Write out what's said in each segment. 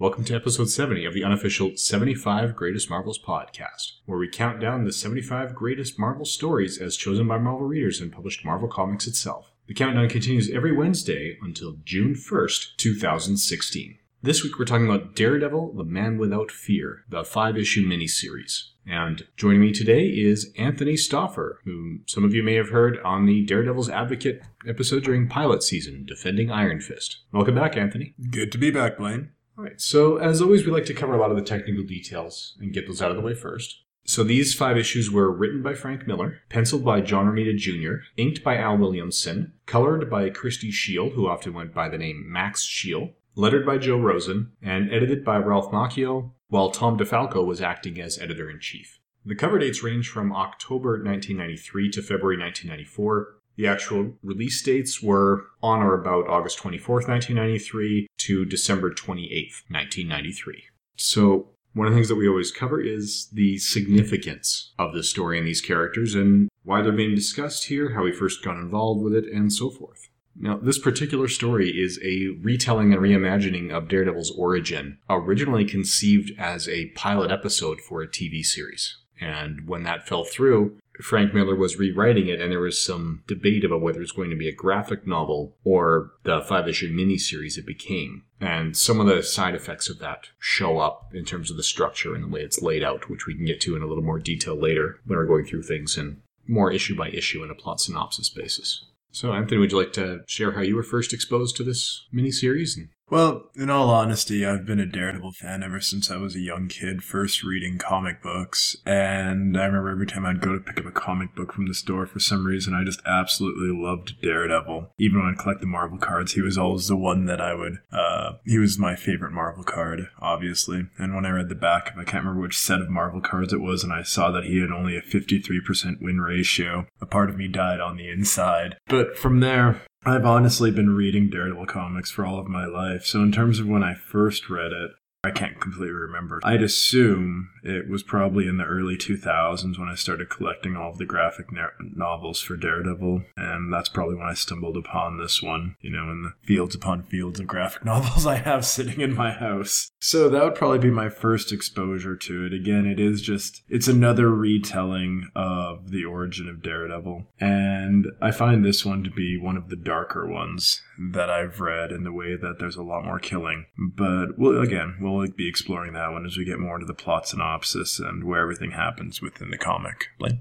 Welcome to episode 70 of the unofficial 75 Greatest Marvels podcast, where we count down the 75 greatest Marvel stories as chosen by Marvel readers and published Marvel Comics itself. The countdown continues every Wednesday until June 1st, 2016. This week we're talking about Daredevil, the Man Without Fear, the five issue miniseries. And joining me today is Anthony Stauffer, whom some of you may have heard on the Daredevil's Advocate episode during pilot season, Defending Iron Fist. Welcome back, Anthony. Good to be back, Blaine. All right, so as always, we like to cover a lot of the technical details and get those out of the way first. So these five issues were written by Frank Miller, penciled by John Romita Jr., inked by Al Williamson, colored by Christie Scheele, who often went by the name Max Scheele, lettered by Joe Rosen, and edited by Ralph Macchio, while Tom DeFalco was acting as editor in chief. The cover dates range from October 1993 to February 1994. The actual release dates were on or about August 24th, 1993 to December 28th, 1993. So, one of the things that we always cover is the significance of the story and these characters and why they're being discussed here, how we first got involved with it, and so forth. Now, this particular story is a retelling and reimagining of Daredevil's origin, originally conceived as a pilot episode for a TV series. And when that fell through, Frank Miller was rewriting it, and there was some debate about whether it was going to be a graphic novel or the five issue miniseries it became. And some of the side effects of that show up in terms of the structure and the way it's laid out, which we can get to in a little more detail later when we're going through things in more issue by issue and a plot synopsis basis. So, Anthony, would you like to share how you were first exposed to this miniseries? And Well, in all honesty, I've been a Daredevil fan ever since I was a young kid, first reading comic books. And I remember every time I'd go to pick up a comic book from the store, for some reason, I just absolutely loved Daredevil. Even when I'd collect the Marvel cards, he was always the one that I would, uh, he was my favorite Marvel card, obviously. And when I read the back of, I can't remember which set of Marvel cards it was, and I saw that he had only a 53% win ratio, a part of me died on the inside. But from there, I've honestly been reading Daredevil comics for all of my life, so in terms of when I first read it, I can't completely remember. I'd assume it was probably in the early 2000s when I started collecting all of the graphic novels for Daredevil, and that's probably when I stumbled upon this one, you know, in the fields upon fields of graphic novels I have sitting in my house. So that would probably be my first exposure to it. Again, it is just, it's another retelling of the origin of Daredevil, and I find this one to be one of the darker ones that I've read in the way that there's a lot more killing. But we'll, again, we'll be exploring that one as we get more into the plot synopsis and where everything happens within the comic. Like,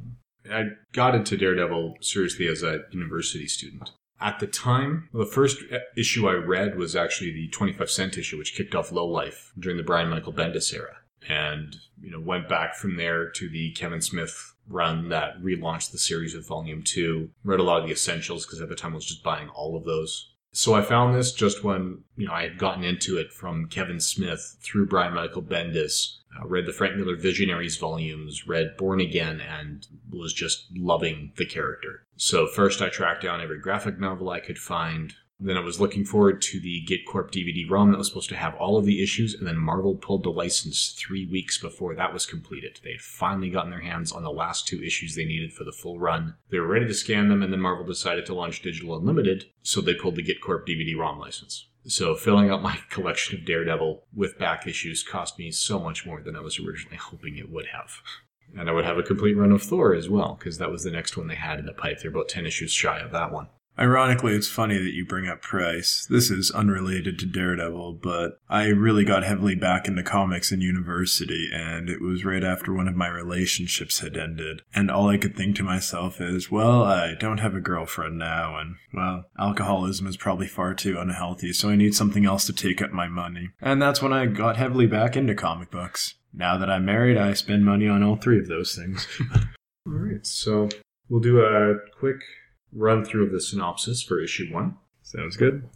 I got into Daredevil seriously as a university student. At the time, the first issue I read was actually the 25 cent issue, which kicked off Low Life during the Brian Michael Bendis era. And, you know, went back from there to the Kevin Smith run that relaunched the series with Volume 2. Read a lot of the essentials because at the time I was just buying all of those. So I found this just when, you know, I had gotten into it from Kevin Smith through Brian Michael Bendis, uh, read the Frank Miller Visionaries volumes, read Born Again, and was just loving the character. So first I tracked down every graphic novel I could find. Then I was looking forward to the GitCorp DVD ROM that was supposed to have all of the issues, and then Marvel pulled the license three weeks before that was completed. They had finally gotten their hands on the last two issues they needed for the full run. They were ready to scan them, and then Marvel decided to launch Digital Unlimited, so they pulled the GitCorp DVD ROM license. So filling out my collection of Daredevil with back issues cost me so much more than I was originally hoping it would have. And I would have a complete run of Thor as well, because that was the next one they had in the pipe. They're about 10 issues shy of that one. Ironically, it's funny that you bring up Price. This is unrelated to Daredevil, but I really got heavily back into comics in university, and it was right after one of my relationships had ended. And all I could think to myself is, well, I don't have a girlfriend now, and, well, alcoholism is probably far too unhealthy, so I need something else to take up my money. And that's when I got heavily back into comic books. Now that I'm married, I spend money on all three of those things. All right, so we'll do a quick run through of the synopsis for issue one. Sounds good.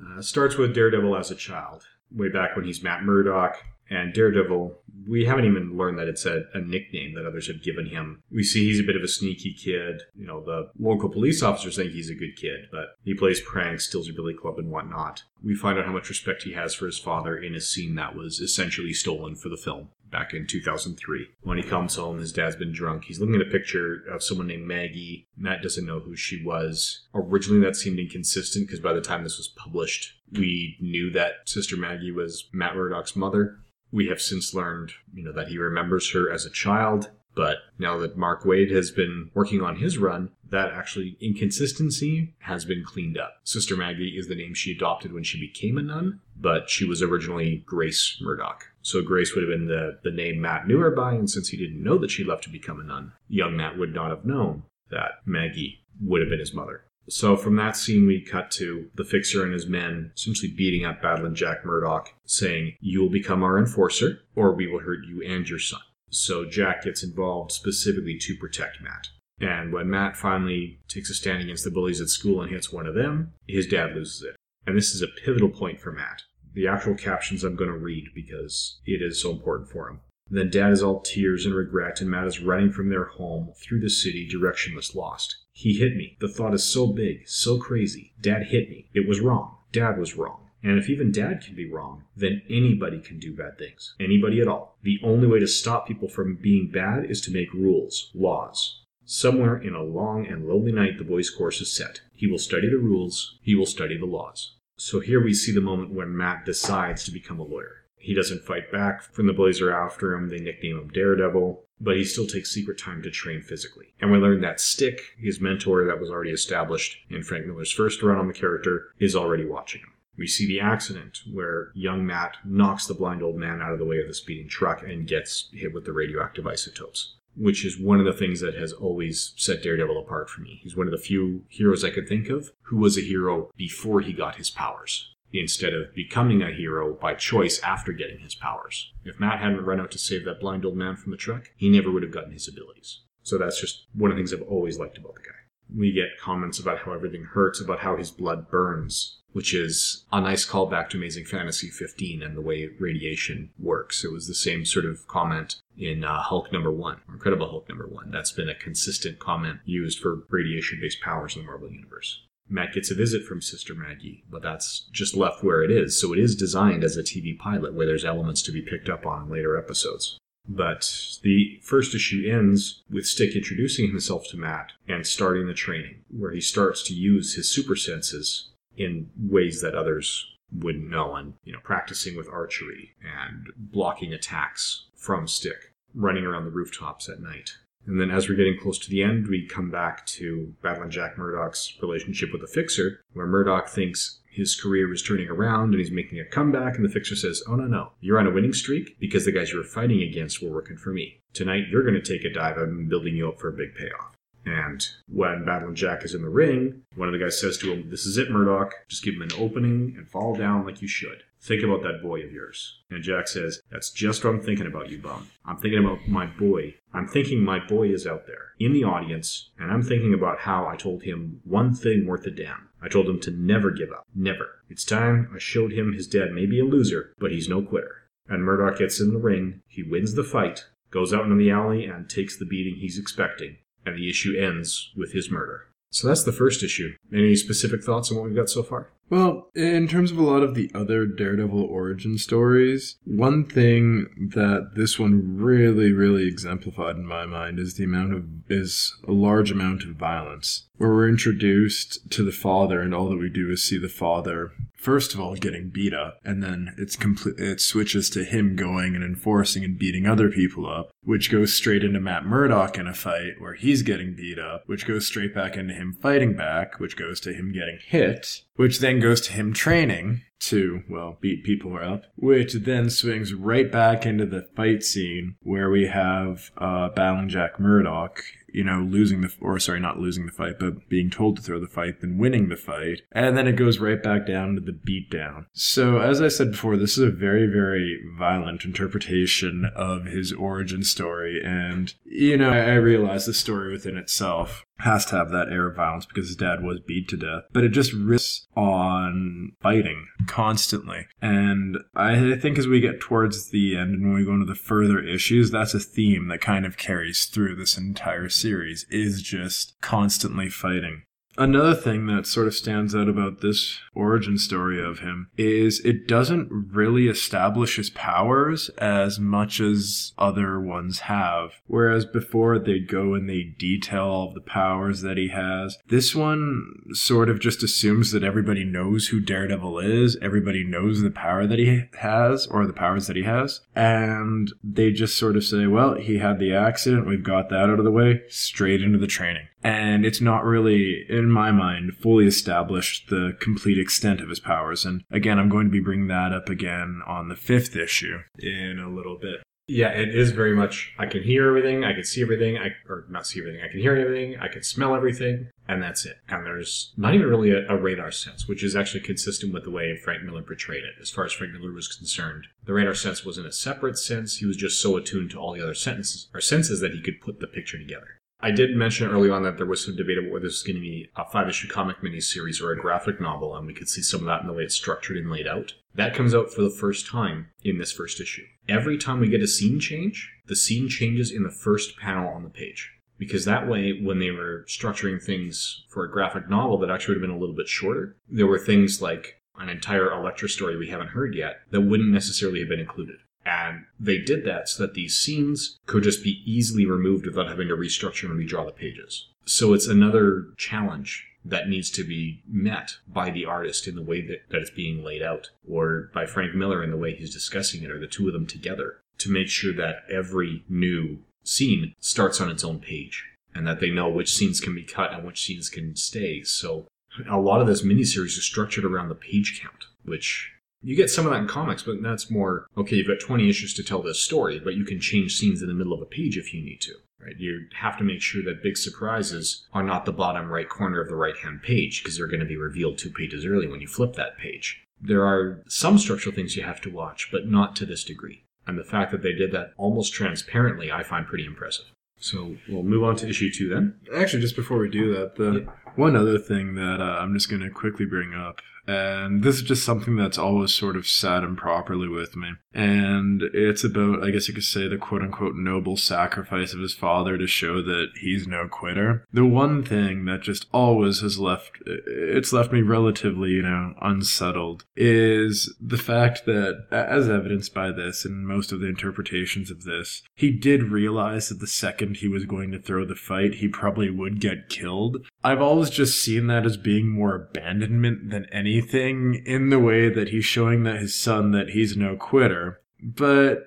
Uh, starts with Daredevil as a child, way back when he's Matt Murdock. And Daredevil, we haven't even learned that it's a, a nickname that others have given him. We see he's a bit of a sneaky kid. You know, the local police officers think he's a good kid, but he plays pranks, steals a billy club, and whatnot. We find out how much respect he has for his father in a scene that was essentially stolen for the film. back in 2003. When he comes home, his dad's been drunk. He's looking at a picture of someone named Maggie. Matt doesn't know who she was. Originally, that seemed inconsistent because by the time this was published, we knew that Sister Maggie was Matt Murdock's mother. We have since learned, you know, that he remembers her as a child. But now that Mark Waid has been working on his run, that actually inconsistency has been cleaned up. Sister Maggie is the name she adopted when she became a nun, but she was originally Grace Murdock. So Grace would have been the, the name Matt knew her by, and since he didn't know that she left to become a nun, young Matt would not have known that Maggie would have been his mother. So from that scene, we cut to the Fixer and his men essentially beating up Battling Jack Murdock, saying, You will become our enforcer, or we will hurt you and your son. So Jack gets involved specifically to protect Matt. And when Matt finally takes a stand against the bullies at school and hits one of them, his dad loses it. And this is a pivotal point for Matt. The actual captions I'm going to read because it is so important for him. Then Dad is all tears and regret, and Matt is running from their home through the city, directionless, lost. He hit me. The thought is so big, so crazy. Dad hit me. It was wrong. Dad was wrong. And if even dad can be wrong, then anybody can do bad things. Anybody at all. The only way to stop people from being bad is to make rules, laws. Somewhere in a long and lonely night, the boy's course is set. He will study the rules, he will study the laws. So here we see the moment when Matt decides to become a lawyer. He doesn't fight back from the are after him. They nickname him Daredevil, but he still takes secret time to train physically. And we learn that Stick, his mentor that was already established in Frank Miller's first run on the character, is already watching him. We see the accident where young Matt knocks the blind old man out of the way of the speeding truck and gets hit with the radioactive isotopes, which is one of the things that has always set Daredevil apart for me. He's one of the few heroes I could think of who was a hero before he got his powers, instead of becoming a hero by choice after getting his powers. If Matt hadn't run out to save that blind old man from the truck, he never would have gotten his abilities. So that's just one of the things I've always liked about the guy. We get comments about how everything hurts, about how his blood burns, which is a nice callback to Amazing Fantasy 15 and the way radiation works. It was the same sort of comment in uh, Hulk number one, Incredible Hulk number one. That's been a consistent comment used for radiation based powers in the Marvel Universe. Matt gets a visit from Sister Maggie, but that's just left where it is. So it is designed as a TV pilot where there's elements to be picked up on in later episodes. But the first issue ends with Stick introducing himself to Matt and starting the training, where he starts to use his super senses in ways that others wouldn't know and you know practicing with archery and blocking attacks from stick running around the rooftops at night and then as we're getting close to the end we come back to battling jack murdock's relationship with the fixer where murdock thinks his career is turning around and he's making a comeback and the fixer says oh no no you're on a winning streak because the guys you were fighting against were working for me tonight you're going to take a dive i've been building you up for a big payoff and when Battling Jack is in the ring, one of the guys says to him, This is it, Murdock. Just give him an opening and fall down like you should. Think about that boy of yours. And Jack says, That's just what I'm thinking about, you bum. I'm thinking about my boy. I'm thinking my boy is out there in the audience, and I'm thinking about how I told him one thing worth a damn. I told him to never give up. Never. It's time I showed him his dad may be a loser, but he's no quitter. And Murdock gets in the ring, he wins the fight, goes out into the alley, and takes the beating he's expecting and the issue ends with his murder. So that's the first issue. Any specific thoughts on what we've got so far? Well, in terms of a lot of the other Daredevil origin stories, one thing that this one really, really exemplified in my mind is the amount of is a large amount of violence. Where we're introduced to the father, and all that we do is see the father first of all getting beat up, and then it's complete. It switches to him going and enforcing and beating other people up, which goes straight into Matt Murdock in a fight where he's getting beat up, which goes straight back into him fighting back, which goes to him getting hit, which then goes to him training to, well, beat people up, which then swings right back into the fight scene where we have uh, battling Jack Murdock you know, losing the, or sorry, not losing the fight, but being told to throw the fight, then winning the fight. And then it goes right back down to the beatdown. So, as I said before, this is a very, very violent interpretation of his origin story. And, you know, I realize the story within itself has to have that air of violence because his dad was beat to death, but it just risks on fighting constantly. And I think as we get towards the end and when we go into the further issues, that's a theme that kind of carries through this entire series is just constantly fighting Another thing that sort of stands out about this origin story of him is it doesn't really establish his powers as much as other ones have. Whereas before they go and they detail all the powers that he has. This one sort of just assumes that everybody knows who Daredevil is, everybody knows the power that he has, or the powers that he has, and they just sort of say, well, he had the accident, we've got that out of the way, straight into the training and it's not really, in my mind, fully established the complete extent of his powers. And again, I'm going to be bringing that up again on the fifth issue in a little bit. Yeah, it is very much. I can hear everything. I can see everything. I or not see everything. I can hear everything. I can smell everything, and that's it. And there's not even really a, a, radar sense, which is actually consistent with the way Frank Miller portrayed it. As far as Frank Miller was concerned, the radar sense was in a separate sense. He was just so attuned to all the other senses or senses that he could put the picture together. I did mention early on that there was some debate about whether this is going to be a five issue comic miniseries or a graphic novel, and we could see some of that in the way it's structured and laid out. That comes out for the first time in this first issue. Every time we get a scene change, the scene changes in the first panel on the page. Because that way, when they were structuring things for a graphic novel that actually would have been a little bit shorter, there were things like an entire Elektra story we haven't heard yet that wouldn't necessarily have been included. And they did that so that these scenes could just be easily removed without having to restructure and redraw the pages. So it's another challenge that needs to be met by the artist in the way that, that it's being laid out, or by Frank Miller in the way he's discussing it, or the two of them together, to make sure that every new scene starts on its own page and that they know which scenes can be cut and which scenes can stay. So a lot of this miniseries is structured around the page count, which you get some of that in comics, but that's more okay. You've got 20 issues to tell this story, but you can change scenes in the middle of a page if you need to. Right? You have to make sure that big surprises are not the bottom right corner of the right hand page because they're going to be revealed two pages early when you flip that page. There are some structural things you have to watch, but not to this degree. And the fact that they did that almost transparently, I find pretty impressive. So we'll move on to issue two then. Actually, just before we do that, the yeah. one other thing that uh, I'm just going to quickly bring up and this is just something that's always sort of sat improperly with me. And it's about, I guess you could say, the quote unquote noble sacrifice of his father to show that he's no quitter. The one thing that just always has left, it's left me relatively, you know, unsettled is the fact that, as evidenced by this and most of the interpretations of this, he did realize that the second he was going to throw the fight, he probably would get killed. I've always just seen that as being more abandonment than any anything in the way that he's showing that his son that he's no quitter. But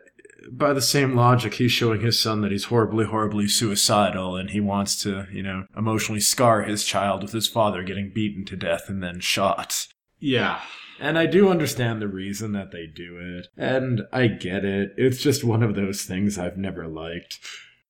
by the same logic, he's showing his son that he's horribly, horribly suicidal and he wants to, you know, emotionally scar his child with his father getting beaten to death and then shot. Yeah. And I do understand the reason that they do it. And I get it. It's just one of those things I've never liked.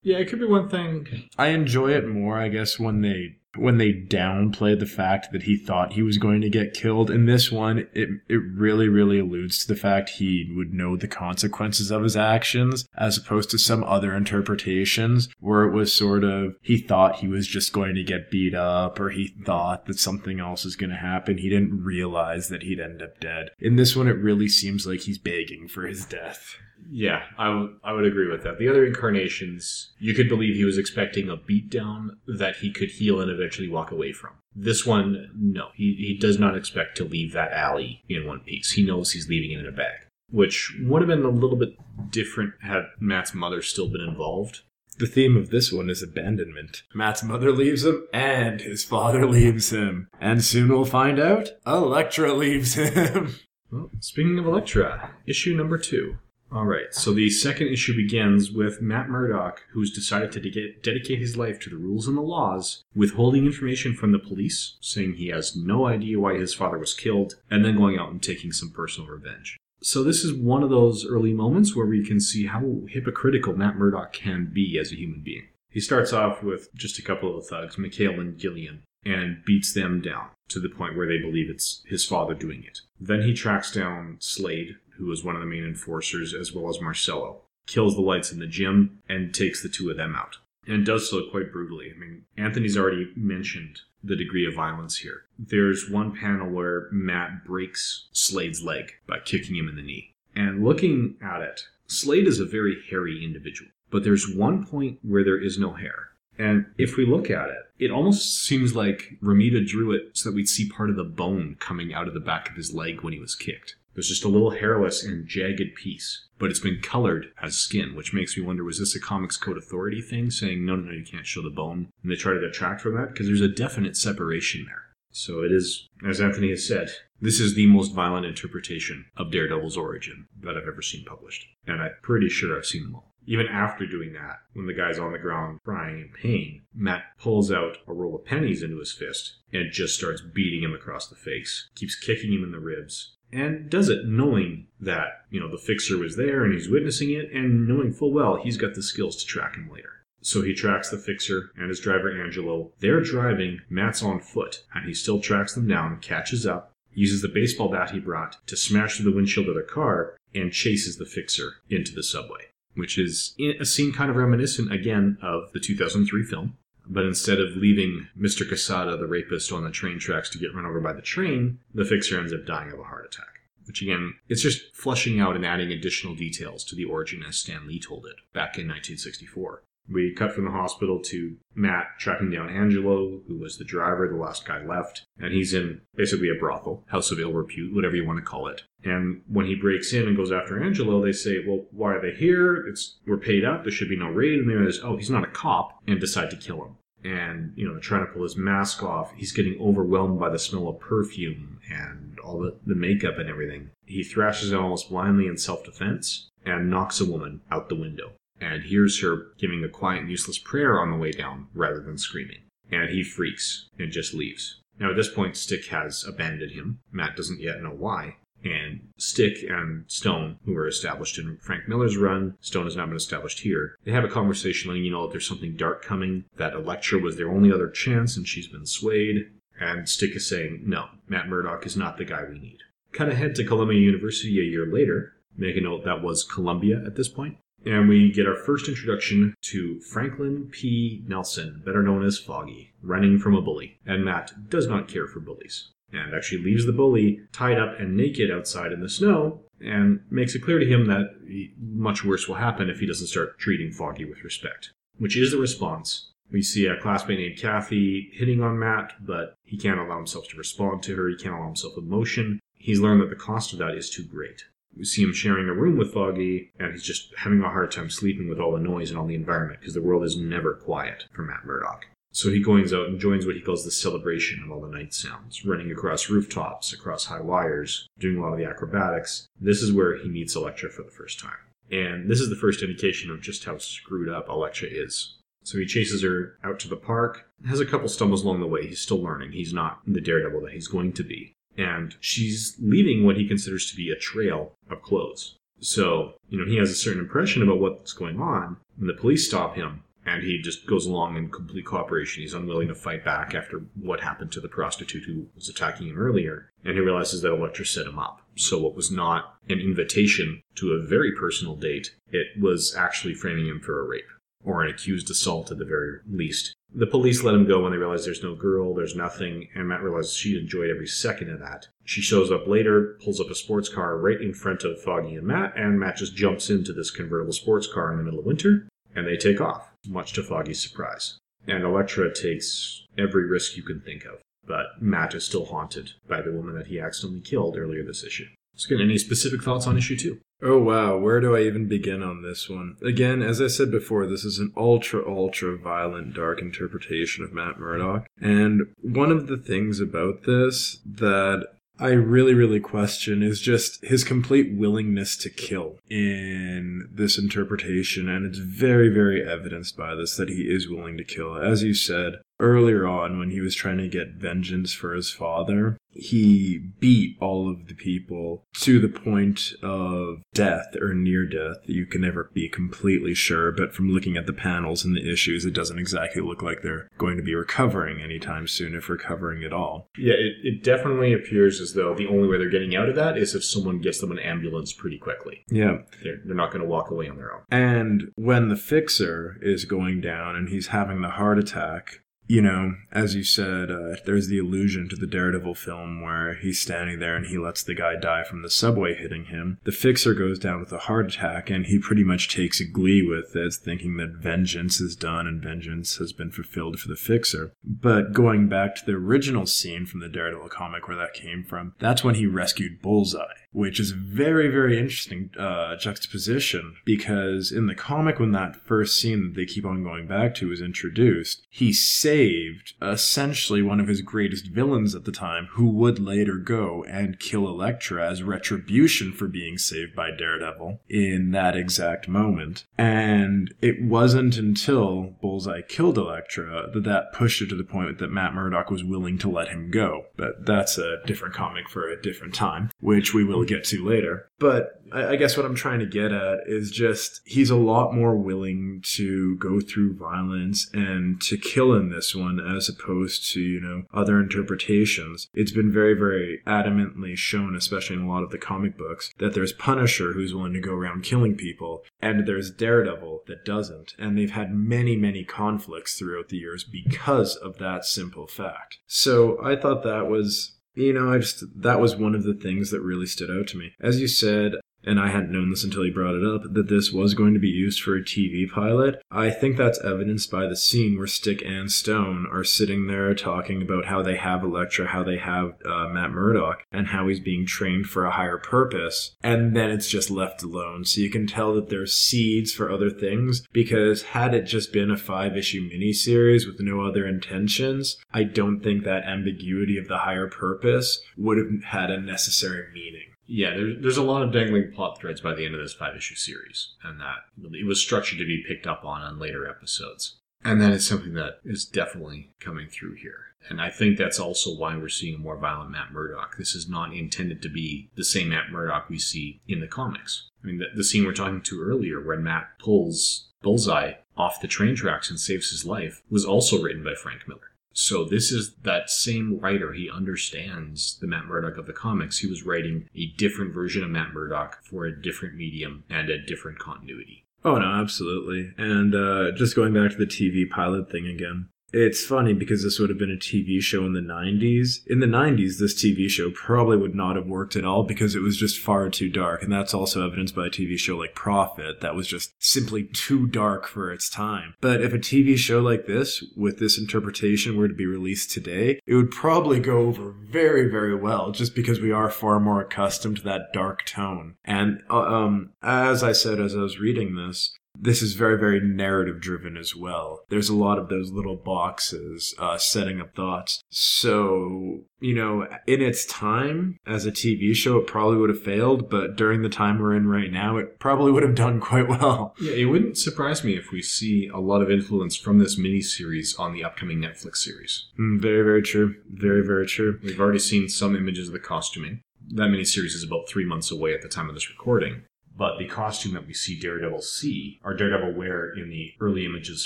Yeah, it could be one thing. I enjoy it more, I guess, when they when they downplayed the fact that he thought he was going to get killed. In this one, it it really, really alludes to the fact he would know the consequences of his actions, as opposed to some other interpretations where it was sort of he thought he was just going to get beat up or he thought that something else was going to happen. He didn't realize that he'd end up dead. In this one, it really seems like he's begging for his death. Yeah, I, w- I would agree with that. The other incarnations, you could believe he was expecting a beatdown that he could heal and eventually walk away from. This one, no. He, he does not expect to leave that alley in one piece. He knows he's leaving it in a bag, which would have been a little bit different had Matt's mother still been involved. The theme of this one is abandonment. Matt's mother leaves him, and his father leaves him. And soon we'll find out Elektra leaves him. Well, speaking of Elektra, issue number two. All right, so the second issue begins with Matt Murdock, who's decided to de- dedicate his life to the rules and the laws, withholding information from the police, saying he has no idea why his father was killed, and then going out and taking some personal revenge. So this is one of those early moments where we can see how hypocritical Matt Murdock can be as a human being. He starts off with just a couple of thugs, Mikhail and Gillian, and beats them down to the point where they believe it's his father doing it. Then he tracks down Slade, who was one of the main enforcers, as well as Marcello. Kills the lights in the gym and takes the two of them out. And does so quite brutally. I mean, Anthony's already mentioned the degree of violence here. There's one panel where Matt breaks Slade's leg by kicking him in the knee. And looking at it, Slade is a very hairy individual. But there's one point where there is no hair. And if we look at it, it almost seems like Romita drew it so that we'd see part of the bone coming out of the back of his leg when he was kicked. There's just a little hairless and jagged piece, but it's been colored as skin, which makes me wonder was this a Comics Code Authority thing saying, no, no, no, you can't show the bone? And they try to detract from that because there's a definite separation there. So it is, as Anthony has said, this is the most violent interpretation of Daredevil's origin that I've ever seen published. And I'm pretty sure I've seen them all. Even after doing that, when the guy's on the ground crying in pain, Matt pulls out a roll of pennies into his fist and just starts beating him across the face, keeps kicking him in the ribs, and does it knowing that, you know, the fixer was there and he's witnessing it and knowing full well he's got the skills to track him later. So he tracks the fixer and his driver Angelo. They're driving, Matt's on foot, and he still tracks them down, catches up, uses the baseball bat he brought to smash through the windshield of their car, and chases the fixer into the subway which is a scene kind of reminiscent again of the 2003 film. But instead of leaving Mr. Quesada, the rapist, on the train tracks to get run over by the train, the fixer ends up dying of a heart attack. Which again, it's just flushing out and adding additional details to the origin as Stan Lee told it back in 1964. We cut from the hospital to Matt tracking down Angelo, who was the driver, the last guy left, and he's in basically a brothel, house of ill repute, whatever you want to call it. And when he breaks in and goes after Angelo, they say, "Well, why are they here? It's we're paid up. There should be no raid." And there's, "Oh, he's not a cop," and decide to kill him. And you know, trying to pull his mask off. He's getting overwhelmed by the smell of perfume and all the, the makeup and everything. He thrashes out almost blindly in self-defense and knocks a woman out the window and hears her giving a quiet and useless prayer on the way down rather than screaming. And he freaks and just leaves. Now, at this point, Stick has abandoned him. Matt doesn't yet know why. And Stick and Stone, who were established in Frank Miller's run, Stone has not been established here. They have a conversation letting you know that there's something dark coming, that Elektra was their only other chance and she's been swayed. And Stick is saying, no, Matt Murdock is not the guy we need. Cut ahead to Columbia University a year later. Make a note that was Columbia at this point. And we get our first introduction to Franklin P. Nelson, better known as Foggy, running from a bully. And Matt does not care for bullies, and actually leaves the bully tied up and naked outside in the snow, and makes it clear to him that much worse will happen if he doesn't start treating Foggy with respect. Which is the response. We see a classmate named Kathy hitting on Matt, but he can't allow himself to respond to her, he can't allow himself emotion. He's learned that the cost of that is too great. We see him sharing a room with Foggy, and he's just having a hard time sleeping with all the noise and all the environment because the world is never quiet for Matt Murdock. So he goes out and joins what he calls the celebration of all the night sounds, running across rooftops, across high wires, doing a lot of the acrobatics. This is where he meets Elektra for the first time. And this is the first indication of just how screwed up Elektra is. So he chases her out to the park, has a couple stumbles along the way. He's still learning. He's not the daredevil that he's going to be and she's leaving what he considers to be a trail of clothes. So, you know, he has a certain impression about what's going on. When the police stop him, and he just goes along in complete cooperation. He's unwilling to fight back after what happened to the prostitute who was attacking him earlier. And he realizes that Elektra set him up. So what was not an invitation to a very personal date, it was actually framing him for a rape or an accused assault at the very least. The police let him go when they realize there's no girl, there's nothing, and Matt realizes she enjoyed every second of that. She shows up later, pulls up a sports car right in front of Foggy and Matt, and Matt just jumps into this convertible sports car in the middle of winter, and they take off, much to Foggy's surprise. And Elektra takes every risk you can think of, but Matt is still haunted by the woman that he accidentally killed earlier this issue. So, any specific thoughts on issue two? Oh wow, where do I even begin on this one? Again, as I said before, this is an ultra, ultra violent, dark interpretation of Matt Murdock. And one of the things about this that I really, really question is just his complete willingness to kill in this interpretation. And it's very, very evidenced by this that he is willing to kill. As you said, earlier on when he was trying to get vengeance for his father, he beat all of the people to the point of death or near death. You can never be completely sure, but from looking at the panels and the issues, it doesn't exactly look like they're going to be recovering anytime soon, if recovering at all. Yeah, it, it definitely appears as though the only way they're getting out of that is if someone gets them an ambulance pretty quickly. Yeah. They're, they're not going to walk away on their own. And when the fixer is going down and he's having the heart attack, you know, as you said, uh, there's the allusion to the Daredevil film where he's standing there and he lets the guy die from the subway hitting him. The fixer goes down with a heart attack and he pretty much takes a glee with it, thinking that vengeance is done and vengeance has been fulfilled for the fixer. But going back to the original scene from the Daredevil comic where that came from, that's when he rescued Bullseye which is very, very interesting uh, juxtaposition because in the comic, when that first scene that they keep on going back to is introduced, he saved essentially one of his greatest villains at the time, who would later go and kill Elektra as retribution for being saved by Daredevil in that exact moment. And it wasn't until Bullseye killed Elektra that that pushed it to the point that Matt Murdock was willing to let him go. But that's a different comic for a different time, which we will we'll get to later. But I guess what I'm trying to get at is just he's a lot more willing to go through violence and to kill in this one as opposed to, you know, other interpretations. It's been very, very adamantly shown, especially in a lot of the comic books, that there's Punisher who's willing to go around killing people, and there's Daredevil that doesn't. And they've had many, many conflicts throughout the years because of that simple fact. So I thought that was you know, I just, that was one of the things that really stood out to me. As you said, and I hadn't known this until he brought it up, that this was going to be used for a TV pilot. I think that's evidenced by the scene where Stick and Stone are sitting there talking about how they have Elektra, how they have uh, Matt Murdock, and how he's being trained for a higher purpose. And then it's just left alone. So you can tell that there's seeds for other things, because had it just been a five issue miniseries with no other intentions, I don't think that ambiguity of the higher purpose would have had a necessary meaning. Yeah, there's there's a lot of dangling plot threads by the end of this five issue series, and that it was structured to be picked up on on later episodes. And that is something that is definitely coming through here. And I think that's also why we're seeing a more violent Matt Murdock. This is not intended to be the same Matt Murdock we see in the comics. I mean, the, the scene we're talking to earlier, where Matt pulls Bullseye off the train tracks and saves his life, was also written by Frank Miller. So this is that same writer. He understands the Matt Murdock of the comics. He was writing a different version of Matt Murdock for a different medium and a different continuity. Oh no, absolutely. And uh, just going back to the TV pilot thing again, it's funny because this would have been a TV show in the 90s. In the 90s, this TV show probably would not have worked at all because it was just far too dark. And that's also evidenced by a TV show like Profit that was just simply too dark for its time. But if a TV show like this, with this interpretation, were to be released today, it would probably go over very, very well just because we are far more accustomed to that dark tone. And uh, um, as I said as I was reading this, this is very very narrative driven as well. There's a lot of those little boxes uh, setting up thoughts. So you know in its time as a tv show it probably would have failed but during the time we're in right now it probably would have done quite well. Yeah it wouldn't surprise me if we see a lot of influence from this miniseries on the upcoming netflix series. Mm, very very true. Very very true. We've already seen some images of the costuming. That miniseries is about three months away at the time of this recording but the costume that we see Daredevil see, or Daredevil wear in the early images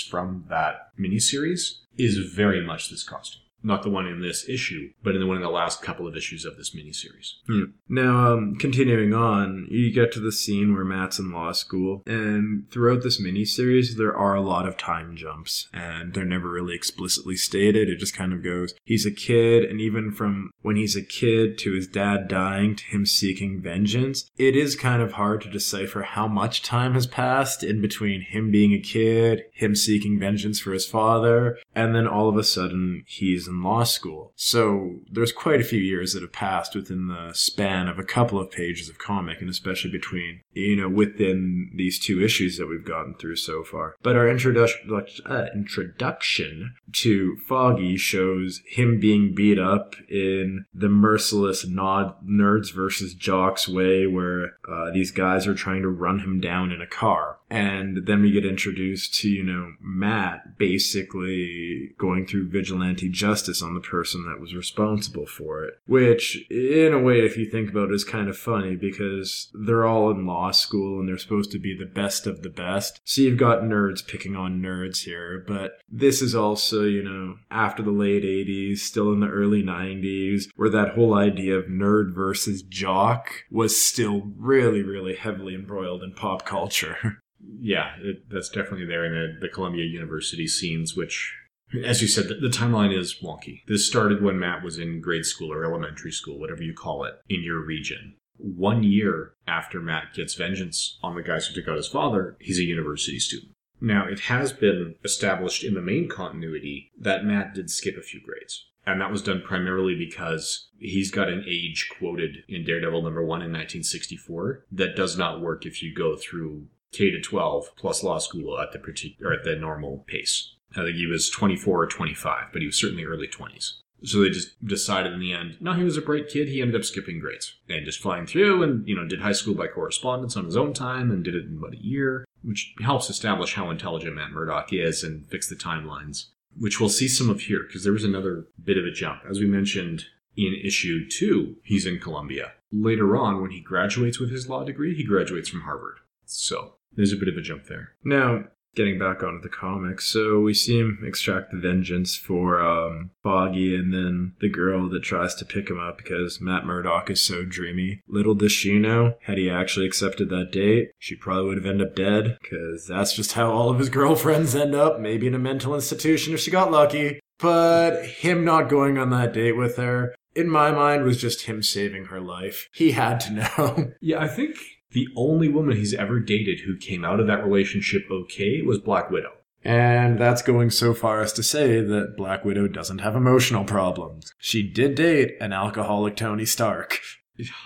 from that miniseries, is very much this costume not the one in this issue, but in the one in the last couple of issues of this miniseries. Hmm. Now, um, continuing on, you get to the scene where Matt's in law school, and throughout this miniseries, there are a lot of time jumps, and they're never really explicitly stated. It just kind of goes, he's a kid, and even from when he's a kid to his dad dying to him seeking vengeance, it is kind of hard to decipher how much time has passed in between him being a kid, him seeking vengeance for his father, and then all of a sudden he's in law school. So there's quite a few years that have passed within the span of a couple of pages of comic, and especially between, you know, within these two issues that we've gotten through so far. But our introduction, uh, introduction to Foggy shows him being beat up in the merciless nod nerds versus jocks way, where uh, these guys are trying to run him down in a car. And then we get introduced to, you know, Matt basically going through vigilante justice on the person that was responsible for it. Which, in a way, if you think about it, is kind of funny because they're all in law school and they're supposed to be the best of the best. So you've got nerds picking on nerds here, but this is also, you know, after the late 80s, still in the early 90s, where that whole idea of nerd versus jock was still really, really heavily embroiled in pop culture. yeah, it, that's definitely there in the, the Columbia University scenes, which As you said, the, timeline is wonky. This started when Matt was in grade school or elementary school, whatever you call it, in your region. One year after Matt gets vengeance on the guys who took out his father, he's a university student. Now, it has been established in the main continuity that Matt did skip a few grades. And that was done primarily because he's got an age quoted in Daredevil number one in 1964 that does not work if you go through K to 12 plus law school at the particular, at the normal pace. I think he was 24 or 25, but he was certainly early 20s. So they just decided in the end, no, he was a bright kid. He ended up skipping grades and just flying through and, you know, did high school by correspondence on his own time and did it in about a year, which helps establish how intelligent Matt Murdock is and fix the timelines, which we'll see some of here because there was another bit of a jump. As we mentioned in issue two, he's in Columbia. Later on, when he graduates with his law degree, he graduates from Harvard. So there's a bit of a jump there. Now, getting back onto the comics, so we see him extract the vengeance for um, Foggy and then the girl that tries to pick him up because Matt Murdock is so dreamy. Little does she know, had he actually accepted that date, she probably would have ended up dead because that's just how all of his girlfriends end up, maybe in a mental institution if she got lucky. But him not going on that date with her, in my mind, was just him saving her life. He had to know. Yeah, I think the only woman he's ever dated who came out of that relationship okay was Black Widow. And that's going so far as to say that Black Widow doesn't have emotional problems. She did date an alcoholic Tony Stark.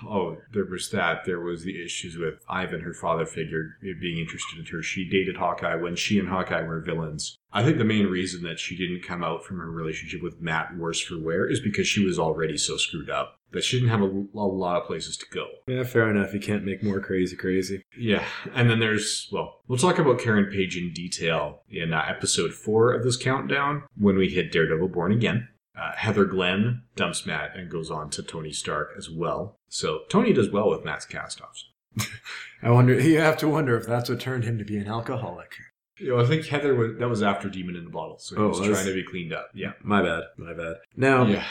Oh, there was that. There was the issues with Ivan, her father figure, being interested in her. She dated Hawkeye when she and Hawkeye were villains. I think the main reason that she didn't come out from her relationship with Matt worse for wear is because she was already so screwed up that she didn't have a, a lot of places to go. Yeah, fair enough. You can't make more crazy crazy. Yeah, and then there's, well, we'll talk about Karen Page in detail in uh, episode four of this countdown when we hit Daredevil Born Again. Uh, Heather Glenn dumps Matt and goes on to Tony Stark as well. So Tony does well with Matt's castoffs. I wonder. You have to wonder if that's what turned him to be an alcoholic. You know, I think Heather was that was after Demon in the Bottle, so he Oh, was was- trying to be cleaned up. Yeah, My bad. My bad. Now, yeah.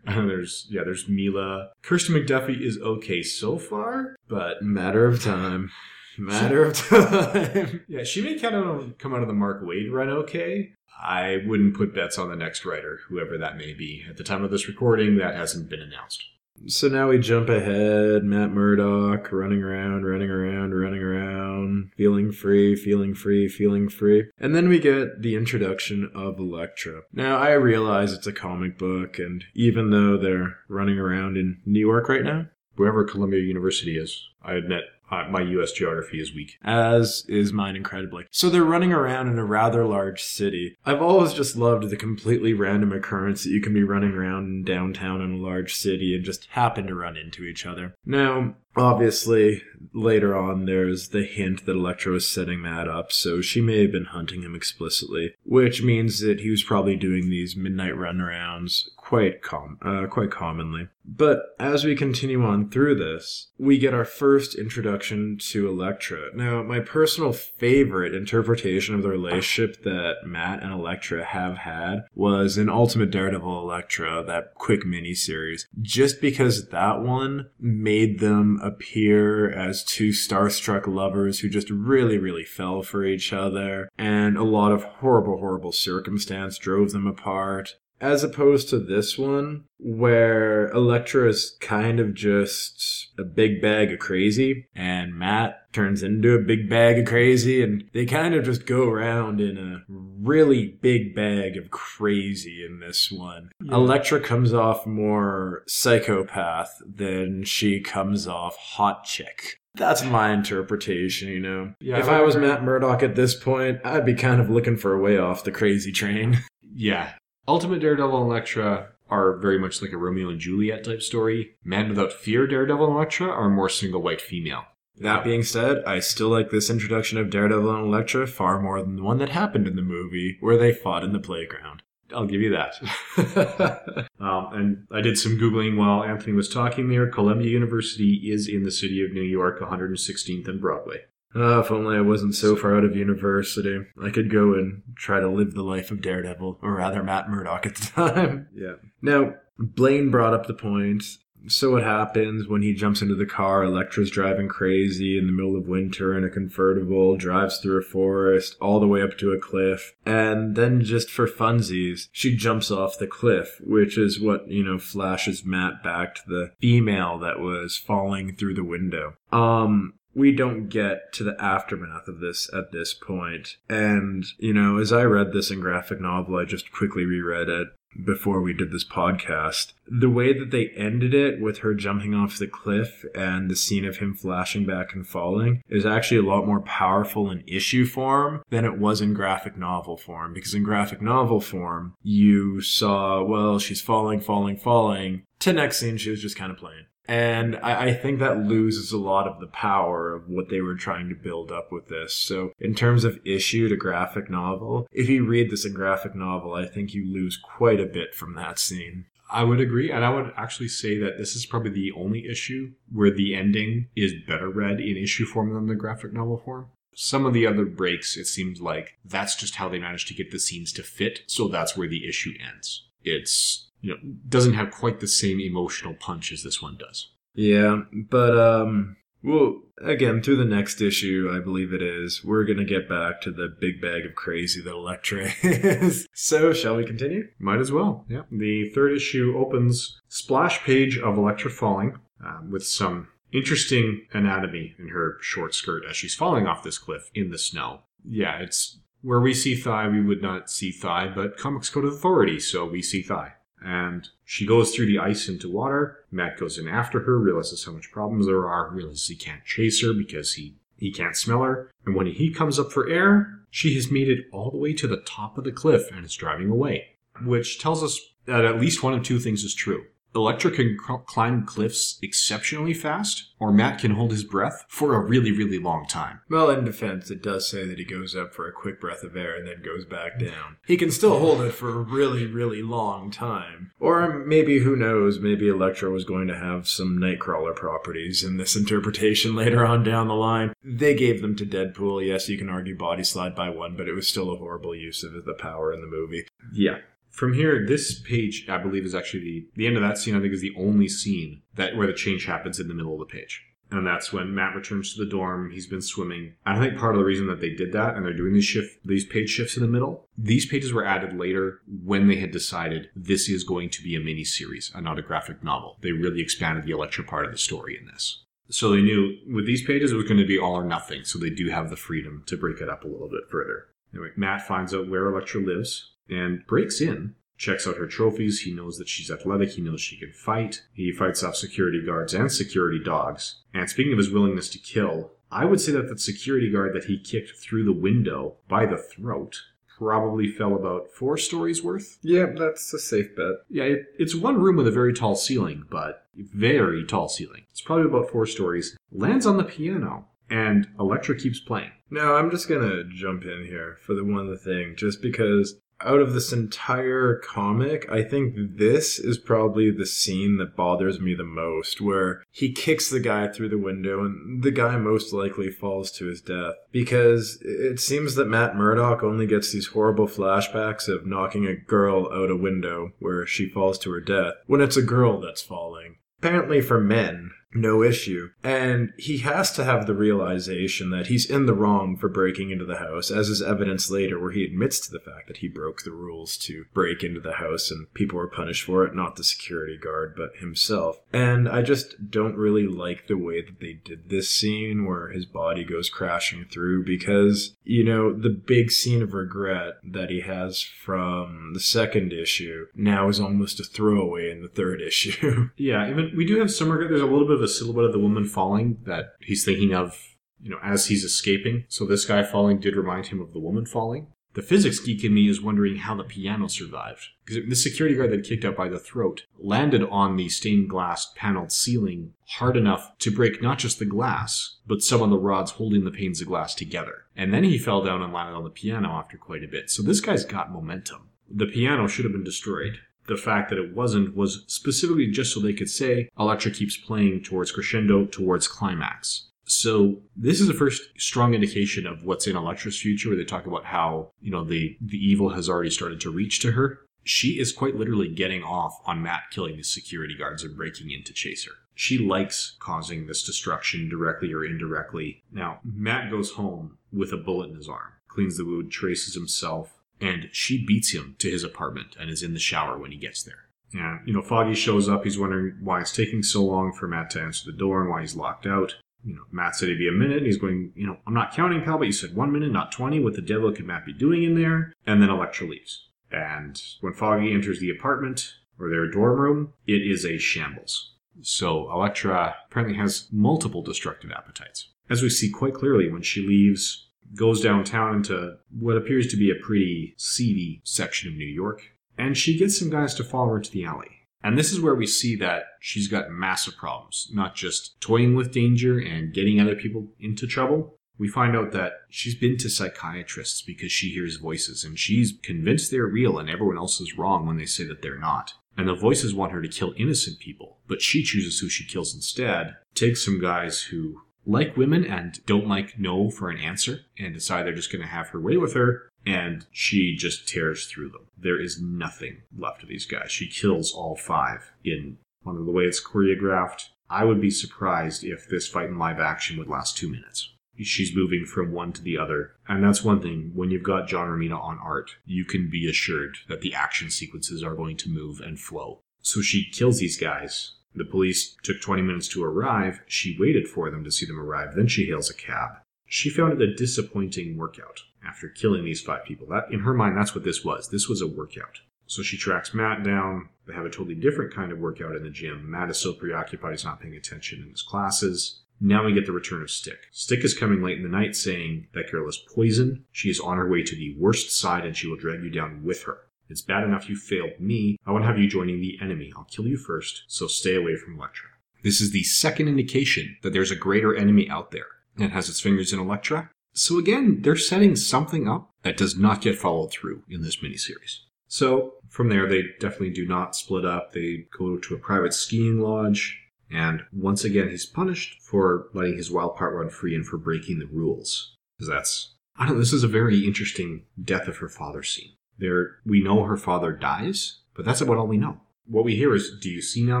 There's yeah, there's Milla. Kirsten McDuffie is okay so far, but matter of time. Matter of time. yeah, she may kind of come out of the Mark Waid run okay. I wouldn't put bets on the next writer, whoever that may be. At the time of this recording, that hasn't been announced. So now we jump ahead. Matt Murdock running around, running around, running around, feeling free, feeling free, feeling free. And then we get the introduction of Elektra. Now I realize it's a comic book, and even though they're running around in New York right now, Wherever Columbia University is, I admit uh, my U.S. geography is weak. as is mine incredibly. So they're running around in a rather large city. I've always just loved the completely random occurrence that you can be running around in downtown in a large city and just happen to run into each other. Now, obviously, later on there's the hint that Elektra is setting Matt up, so she may have been hunting him explicitly, which means that he was probably doing these midnight runarounds quite com- uh, quite commonly. But as we continue on through this, we get our first introduction to Elektra. Now, my personal favorite interpretation of the relationship that Matt and Elektra have had was in Ultimate Daredevil Elektra, that quick mini series. Just because that one made them appear as two starstruck lovers who just really, really fell for each other, and a lot of horrible, horrible circumstance drove them apart. As opposed to this one where Elektra is kind of just a big bag of crazy and Matt turns into a big bag of crazy and they kind of just go around in a really big bag of crazy in this one. Elektra comes off more psychopath than she comes off hot chick. That's my interpretation, you know. Yeah, if I I was Matt Murdock at this point, I'd be kind of looking for a way off the crazy train. Yeah. Ultimate Daredevil and Elektra are very much like a Romeo and Juliet type story. Man Without Fear Daredevil and Elektra are more single white female. That being said, I still like this introduction of Daredevil and Elektra far more than the one that happened in the movie where they fought in the playground. I'll give you that. um, and I did some Googling while Anthony was talking there. Columbia University is in the city of New York, 116th and Broadway. Oh, if only I wasn't so far out of university. I could go and try to live the life of Daredevil, or rather Matt Murdock at the time. Yeah. Now, Blaine brought up the point so what happens when he jumps into the car? Elektra's driving crazy in the middle of winter in a convertible, drives through a forest, all the way up to a cliff, and then just for funsies, she jumps off the cliff, which is what, you know, flashes Matt back to the female that was falling through the window. Um, we don't get to the aftermath of this at this point. And, you know, as I read this in graphic novel, I just quickly reread it before we did this podcast. The way that they ended it with her jumping off the cliff and the scene of him flashing back and falling is actually a lot more powerful in issue form than it was in graphic novel form. Because in graphic novel form, you saw, well, she's falling, falling, falling. To next scene, she was just kind of playing. And I, I, think that loses a lot of the power of what they were trying to build up with this. So, in terms of issue to graphic novel, if you read this in graphic novel, I think you lose quite a bit from that scene. I would agree, and I would actually say that this is probably the only issue where the ending is better read in issue form than the graphic novel form. Some of the other breaks, it seems like that's just how they managed to get the scenes to fit, so that's where the issue ends. It's you know doesn't have quite the same emotional punch as this one does. Yeah, but um well again through the next issue, I believe it is, we're gonna get back to the big bag of crazy that Elektra is. so shall we continue? Might as well. Yeah. The third issue opens splash page of Elektra falling um, with some interesting anatomy in her short skirt as she's falling off this cliff in the snow. Yeah, it's where we see thigh, we would not see thigh, but comics code authority, so we see thigh and she goes through the ice into water. Matt goes in after her, realizes how much problems there are, realizes he can't chase her because he, he can't smell her. And when he comes up for air, she has made it all the way to the top of the cliff and is driving away. Which tells us that at least one of two things is true. Elektra can cr- climb cliffs exceptionally fast, or Matt can hold his breath for a really, really long time. Well, in defense, it does say that he goes up for a quick breath of air and then goes back down. He can still hold it for a really, really long time. Or maybe, who knows, maybe Elektra was going to have some Nightcrawler properties in this interpretation later on down the line. They gave them to Deadpool. Yes, you can argue body slide by one, but it was still a horrible use of the power in the movie. Yeah from here, this page, I believe, is actually the, the end of that scene. I think is the only scene that where the change happens in the middle of the page, and that's when Matt returns to the dorm. He's been swimming. And I think part of the reason that they did that, and they're doing these shift these page shifts in the middle. These pages were added later when they had decided this is going to be a mini series, and not a graphic novel. They really expanded the Elektra part of the story in this. So they knew with these pages it was going to be all or nothing. So they do have the freedom to break it up a little bit further. Anyway, Matt finds out where Elektra lives and breaks in, checks out her trophies. He knows that she's athletic. He knows she can fight. He fights off security guards and security dogs. And speaking of his willingness to kill, I would say that the security guard that he kicked through the window by the throat probably fell about four stories worth. Yeah, that's a safe bet. Yeah, it, it's one room with a very tall ceiling, but very tall ceiling. It's probably about four stories. Lands on the piano, and Elektra keeps playing. Now, I'm just gonna jump in here for the one thing, just because out of this entire comic, I think this is probably the scene that bothers me the most, where he kicks the guy through the window and the guy most likely falls to his death. Because it seems that Matt Murdock only gets these horrible flashbacks of knocking a girl out a window where she falls to her death when it's a girl that's falling. Apparently, for men, no issue. And he has to have the realization that he's in the wrong for breaking into the house, as is evidence later where he admits to the fact that he broke the rules to break into the house and people were punished for it, not the security guard, but himself. And I just don't really like the way that they did this scene where his body goes crashing through because, you know, the big scene of regret that he has from the second issue now is almost a throwaway in the third issue. yeah, mean, we do have some regret. There's a little bit of a silhouette of the woman falling that he's thinking of, you know, as he's escaping. So this guy falling did remind him of the woman falling. The physics geek in me is wondering how the piano survived. Because the security guard that kicked out by the throat landed on the stained glass paneled ceiling hard enough to break not just the glass, but some of the rods holding the panes of glass together. And then he fell down and landed on the piano after quite a bit. So this guy's got momentum. The piano should have been destroyed the fact that it wasn't was specifically just so they could say Elektra keeps playing towards crescendo, towards climax. So this is the first strong indication of what's in Elektra's future, where they talk about how you know the the evil has already started to reach to her. she is quite literally getting off on Matt killing the security guards and breaking in to chase her. She likes causing this destruction directly or indirectly. Now, Matt goes home with a bullet in his arm, cleans the wound, traces himself, and she beats him to his apartment and is in the shower when he gets there. And, you know, Foggy shows up. He's wondering why it's taking so long for Matt to answer the door and why he's locked out. You know, Matt said it'd be a minute. And he's going, you know, I'm not counting, pal, but you said one minute, not 20. What the devil could Matt be doing in there? And then Elektra leaves. And when Foggy enters the apartment or their dorm room, it is a shambles. So Elektra apparently has multiple destructive appetites. As we see quite clearly when she leaves, goes downtown into what appears to be a pretty seedy section of New York, and she gets some guys to follow her to the alley. And this is where we see that she's got massive problems, not just toying with danger and getting other people into trouble. We find out that she's been to psychiatrists because she hears voices and she's convinced they're real and everyone else is wrong when they say that they're not. And the voices want her to kill innocent people, but she chooses who she kills instead. Takes some guys who like women and don't like no for an answer and decide they're just going to have her way with her and she just tears through them. There is nothing left of these guys. She kills all five in one of the way it's choreographed. I would be surprised if this fight in live action would last two minutes. She's moving from one to the other. And that's one thing. When you've got John Romita on art, you can be assured that the action sequences are going to move and flow. So she kills these guys. The police took 20 minutes to arrive. She waited for them to see them arrive. Then she hails a cab. She found it a disappointing workout after killing these five people. That in her mind, that's what this was. This was a workout. So she tracks Matt down. They have a totally different kind of workout in the gym. Matt is so preoccupied he's not paying attention in his classes. Now we get the return of Stick. Stick is coming late in the night saying that girl is poison. She is on her way to the worst side and she will drag you down with her. It's bad enough you failed me. I want to have you joining the enemy. I'll kill you first, so stay away from Elektra. This is the second indication that there's a greater enemy out there. It has its fingers in Elektra. So again, they're setting something up that does not get followed through in this miniseries. So from there, they definitely do not split up. They go to a private skiing lodge. And once again, he's punished for letting his wild part run free and for breaking the rules. Because that's, I don't know, this is a very interesting death of her father scene. There, we know her father dies, but that's about all we know. What we hear is, Do you see now,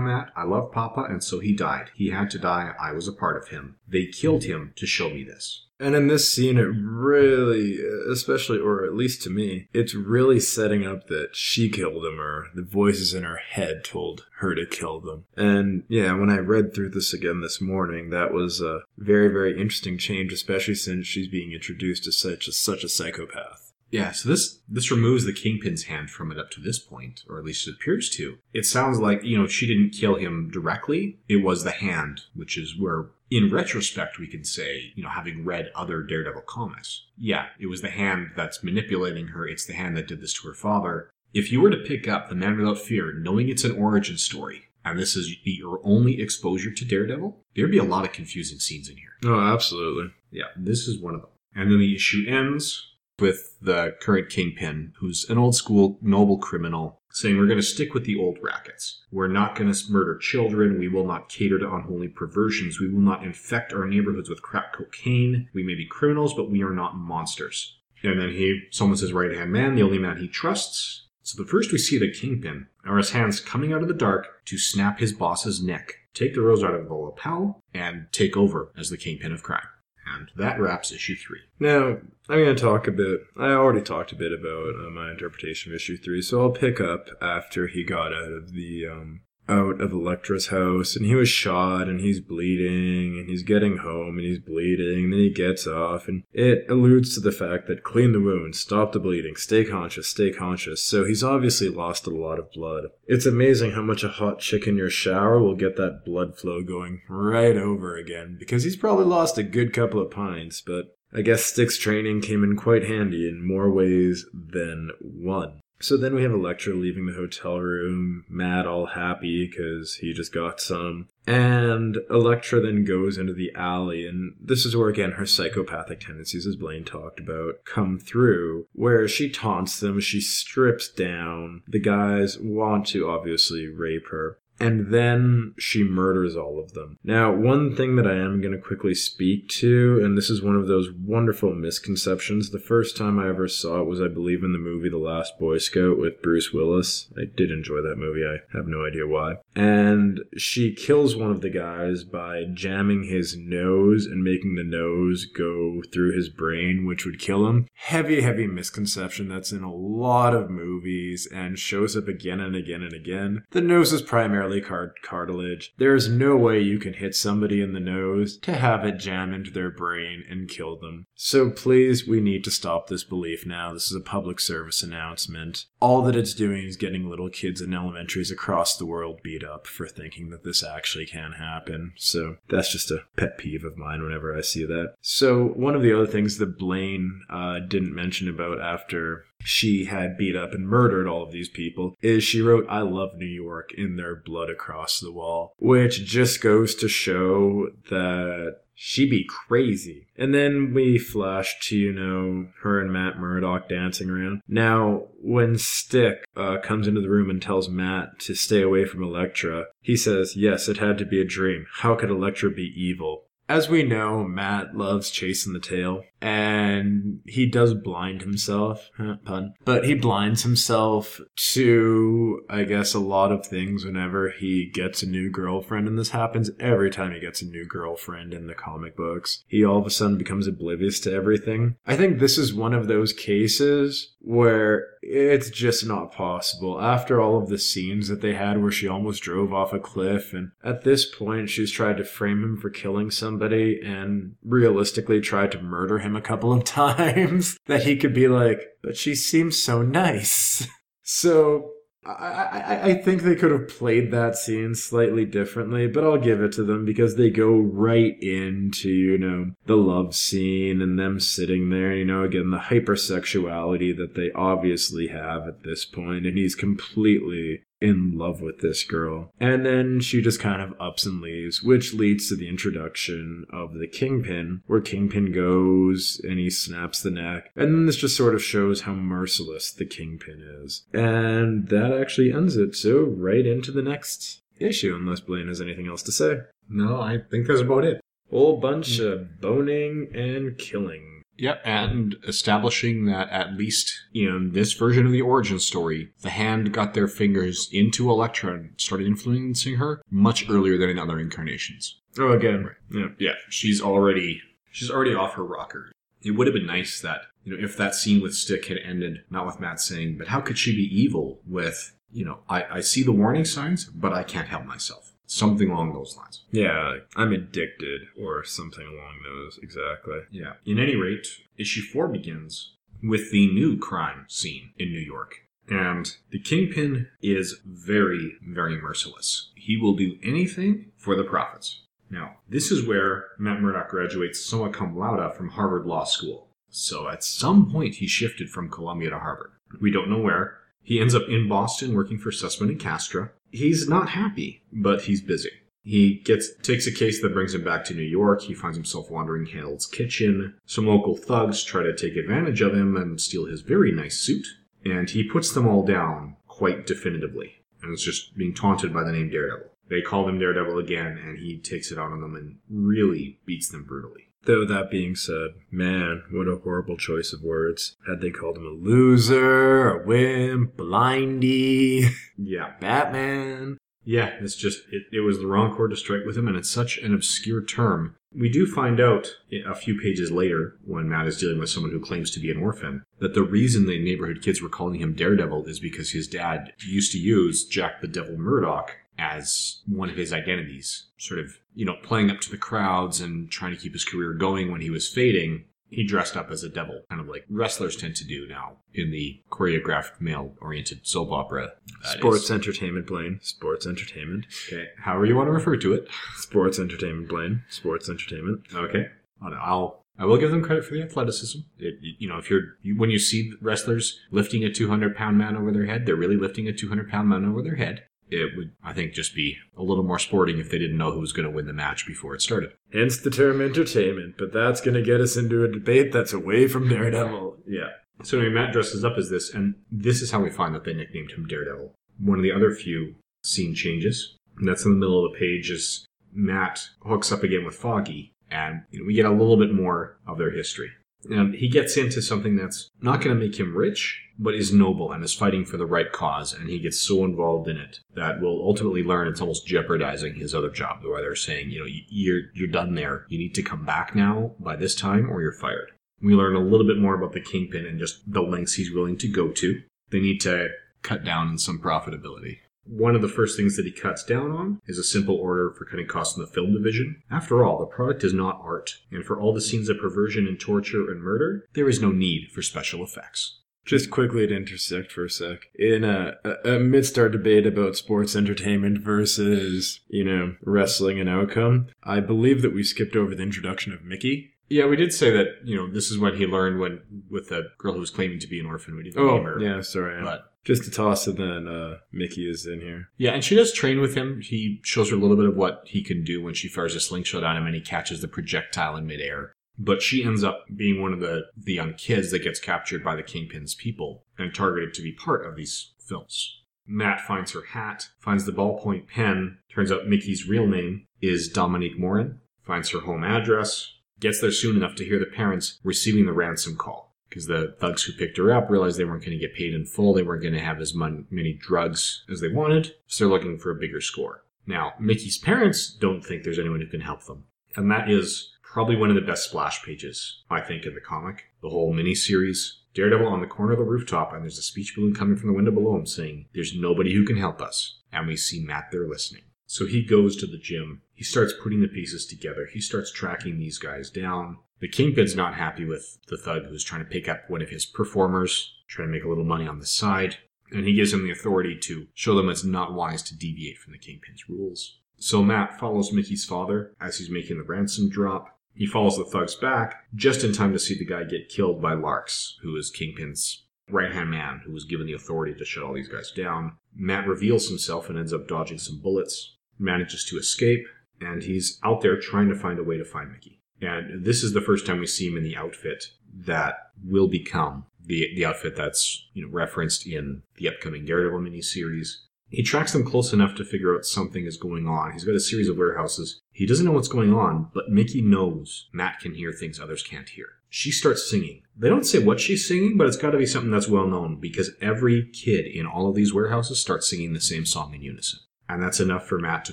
Matt? I love Papa, and so he died. He had to die. I was a part of him. They killed him to show me this. And in this scene, it really, especially, or at least to me, it's really setting up that she killed him, or the voices in her head told her to kill them. And yeah, when I read through this again this morning, that was a very, very interesting change, especially since she's being introduced as such a, such a psychopath. Yeah, so this this removes the kingpin's hand from it up to this point, or at least it appears to. It sounds like you know she didn't kill him directly; it was the hand, which is where, in retrospect, we can say, you know, having read other Daredevil comics, yeah, it was the hand that's manipulating her. It's the hand that did this to her father. If you were to pick up The Man Without Fear, knowing it's an origin story, and this is your only exposure to Daredevil, there'd be a lot of confusing scenes in here. Oh, absolutely. Yeah, this is one of them. And then the issue ends with the current kingpin, who's an old school noble criminal, saying we're going to stick with the old rackets. We're not going to murder children. We will not cater to unholy perversions. We will not infect our neighborhoods with crack cocaine. We may be criminals, but we are not monsters. And then he summons his right hand man, the only man he trusts. So the first we see the kingpin are his hands coming out of the dark to snap his boss's neck, take the rose out of the lapel, and take over as the kingpin of crime. And that wraps issue three. Now, I'm going to talk a bit. I already talked a bit about uh, my interpretation of issue three, so I'll pick up after he got out of the um, out of Elektra's house and he was shot and he's bleeding and he's getting home and he's bleeding. And then he gets off and it alludes to the fact that clean the wound, stop the bleeding, stay conscious, stay conscious. So he's obviously lost a lot of blood. It's amazing how much a hot chick in your shower will get that blood flow going right over again because he's probably lost a good couple of pints, but I guess Stick's training came in quite handy in more ways than one. So then we have Elektra leaving the hotel room, Matt all happy because he just got some. And Elektra then goes into the alley, and this is where again her psychopathic tendencies, as Blaine talked about, come through, where she taunts them, she strips down. The guys want to obviously rape her. And then she murders all of them. Now, one thing that I am going to quickly speak to, and this is one of those wonderful misconceptions. The first time I ever saw it was, I believe, in the movie The Last Boy Scout with Bruce Willis. I did enjoy that movie. I have no idea why. And she kills one of the guys by jamming his nose and making the nose go through his brain, which would kill him. Heavy, heavy misconception that's in a lot of movies and shows up again and again and again. The nose is primarily card- cartilage. There is no way you can hit somebody in the nose to have it jam into their brain and kill them. So please, we need to stop this belief now. This is a public service announcement. All that it's doing is getting little kids in elementaries across the world beat up for thinking that this actually can happen. So that's just a pet peeve of mine whenever I see that. So one of the other things that Blaine uh, didn't mention about after she had beat up and murdered all of these people is she wrote I love New York in their blood across the wall, which just goes to show that she'd be crazy. And then we flash to, you know, her and Matt Murdock dancing around. Now, when Stick uh, comes into the room and tells Matt to stay away from Elektra, he says, Yes, it had to be a dream. How could Elektra be evil? As we know, Matt loves chasing the tail, and he does blind himself, pun, but he blinds himself to, I guess, a lot of things whenever he gets a new girlfriend, and this happens every time he gets a new girlfriend in the comic books. He all of a sudden becomes oblivious to everything. I think this is one of those cases where it's just not possible. After all of the scenes that they had where she almost drove off a cliff, and at this point she's tried to frame him for killing somebody and realistically tried to murder him a couple of times, that he could be like, but she seems so nice. So I, I, I think they could have played that scene slightly differently, but I'll give it to them because they go right into, you know, the love scene and them sitting there, you know, again, the hypersexuality that they obviously have at this point, and he's completely in love with this girl. And then she just kind of ups and leaves, which leads to the introduction of the Kingpin, where Kingpin goes and he snaps the neck. And then this just sort of shows how merciless the Kingpin is. And that actually ends it. So, right into the next issue, unless Blaine has anything else to say. No, I think that's about it. Whole bunch of boning and killing. Yep, and establishing that at least in this version of the origin story, the hand got their fingers into Elektra and started influencing her much earlier than in other incarnations. Oh, again. Yeah. Yeah, she's already she's already off her rocker. It would have been nice that you know if that scene with Stick had ended not with Matt saying, "But how could she be evil?" With you know, I, I see the warning signs, but I can't help myself. Something along those lines. Yeah, like, I'm addicted or something along those. Exactly. Yeah. In any rate, issue four begins with the new crime scene in New York. And the Kingpin is very, very merciless. He will do anything for the profits. Now, this is where Matt Murdock graduates summa cum laude from Harvard Law School. So at some point, he shifted from Columbia to Harvard. We don't know where. He ends up in Boston working for Sussman and Castra. He's not happy, but he's busy. He gets takes a case that brings him back to New York. He finds himself wandering Hell's Kitchen. Some local thugs try to take advantage of him and steal his very nice suit, and he puts them all down quite definitively. And it's just being taunted by the name Daredevil. They call him Daredevil again, and he takes it out on them and really beats them brutally. Though that being said, man, what a horrible choice of words. Had they called him a loser, a wimp, blindy, Yeah, Batman. Yeah, it's just it, it was the wrong chord to strike with him, and it's such an obscure term. We do find out eh, a few pages later, when Matt is dealing with someone who claims to be an orphan, that the reason the neighborhood kids were calling him Daredevil is because his dad used to use Jack the Devil Murdock as one of his identities, sort of, you know, playing up to the crowds and trying to keep his career going when he was fading. He dressed up as a devil, kind of like wrestlers tend to do now in the choreographed male-oriented soap opera. that Sports is- entertainment, Blaine. Sports entertainment. Okay, however you want to refer to it. Sports entertainment, Blaine. Sports entertainment. Okay, I'll- I'll give them credit for the athleticism. It, you know, if you're you, when you see wrestlers lifting a 200 pound man over their head, they're really lifting a 200 pound man over their head. It would, I think, just be a little more sporting if they didn't know who was going to win the match before it started. Hence the term entertainment, but that's going to get us into a debate that's away from Daredevil. Yeah. So anyway, Matt dresses up as this, and this is how we find that they nicknamed him Daredevil. One of the other few scene changes. And that's in the middle of the page is Matt hooks up again with Foggy, and we get a little bit more of their history. And he gets into something that's not going to make him rich, but is noble and is fighting for the right cause. And he gets so involved in it that we'll ultimately learn it's almost jeopardizing his other job, where they're saying, you know, you're you're done there. You need to come back now by this time, or you're fired. We learn a little bit more about the kingpin and just the lengths he's willing to go to. They need to cut down on some profitability. One of the first things that he cuts down on is a simple order for cutting costs in the film division. After all, the product is not art, and for all the scenes of perversion and torture and murder, there is no need for special effects. Just quickly to intersect for a sec. In a, a, amidst our debate about sports entertainment versus, you know, wrestling and outcome, I believe that we skipped over the introduction of Mickey. Yeah, we did say that, you know, this is when he learned when with the girl who was claiming to be an orphan. We didn't name her. Oh, yeah, sorry. But Just to toss it then, uh, Mickey is in here. Yeah, and she does train with him. He shows her a little bit of what he can do when she fires a slingshot at him and he catches the projectile in midair. But she ends up being one of the, the young kids that gets captured by the Kingpin's people and targeted to be part of these films. Matt finds her hat, finds the ballpoint pen. Turns out Mickey's real name is Dominique Morin. Finds her home address. Gets there soon enough to hear the parents receiving the ransom call. Because the thugs who picked her up realized they weren't going to get paid in full. They weren't going to have as mon- many drugs as they wanted. So they're looking for a bigger score. Now, Mickey's parents don't think there's anyone who can help them. And that is probably one of the best splash pages, I think, in the comic. The whole miniseries. Daredevil on the corner of the rooftop, and there's a speech balloon coming from the window below him saying, There's nobody who can help us. And we see Matt there listening. So he goes to the gym. He starts putting the pieces together. He starts tracking these guys down. The Kingpin's not happy with the thug who's trying to pick up one of his performers, trying to make a little money on the side. And he gives him the authority to show them it's not wise to deviate from the Kingpin's rules. So Matt follows Mickey's father as he's making the ransom drop. He follows the thugs back just in time to see the guy get killed by Larks, who is Kingpin's right hand man who was given the authority to shut all these guys down. Matt reveals himself and ends up dodging some bullets, manages to escape, and he's out there trying to find a way to find Mickey. And this is the first time we see him in the outfit that will become the the outfit that's you know referenced in the upcoming Daredevil miniseries. He tracks them close enough to figure out something is going on. He's got a series of warehouses. He doesn't know what's going on, but Mickey knows Matt can hear things others can't hear. She starts singing. They don't say what she's singing, but it's got to be something that's well known because every kid in all of these warehouses starts singing the same song in unison. And that's enough for Matt to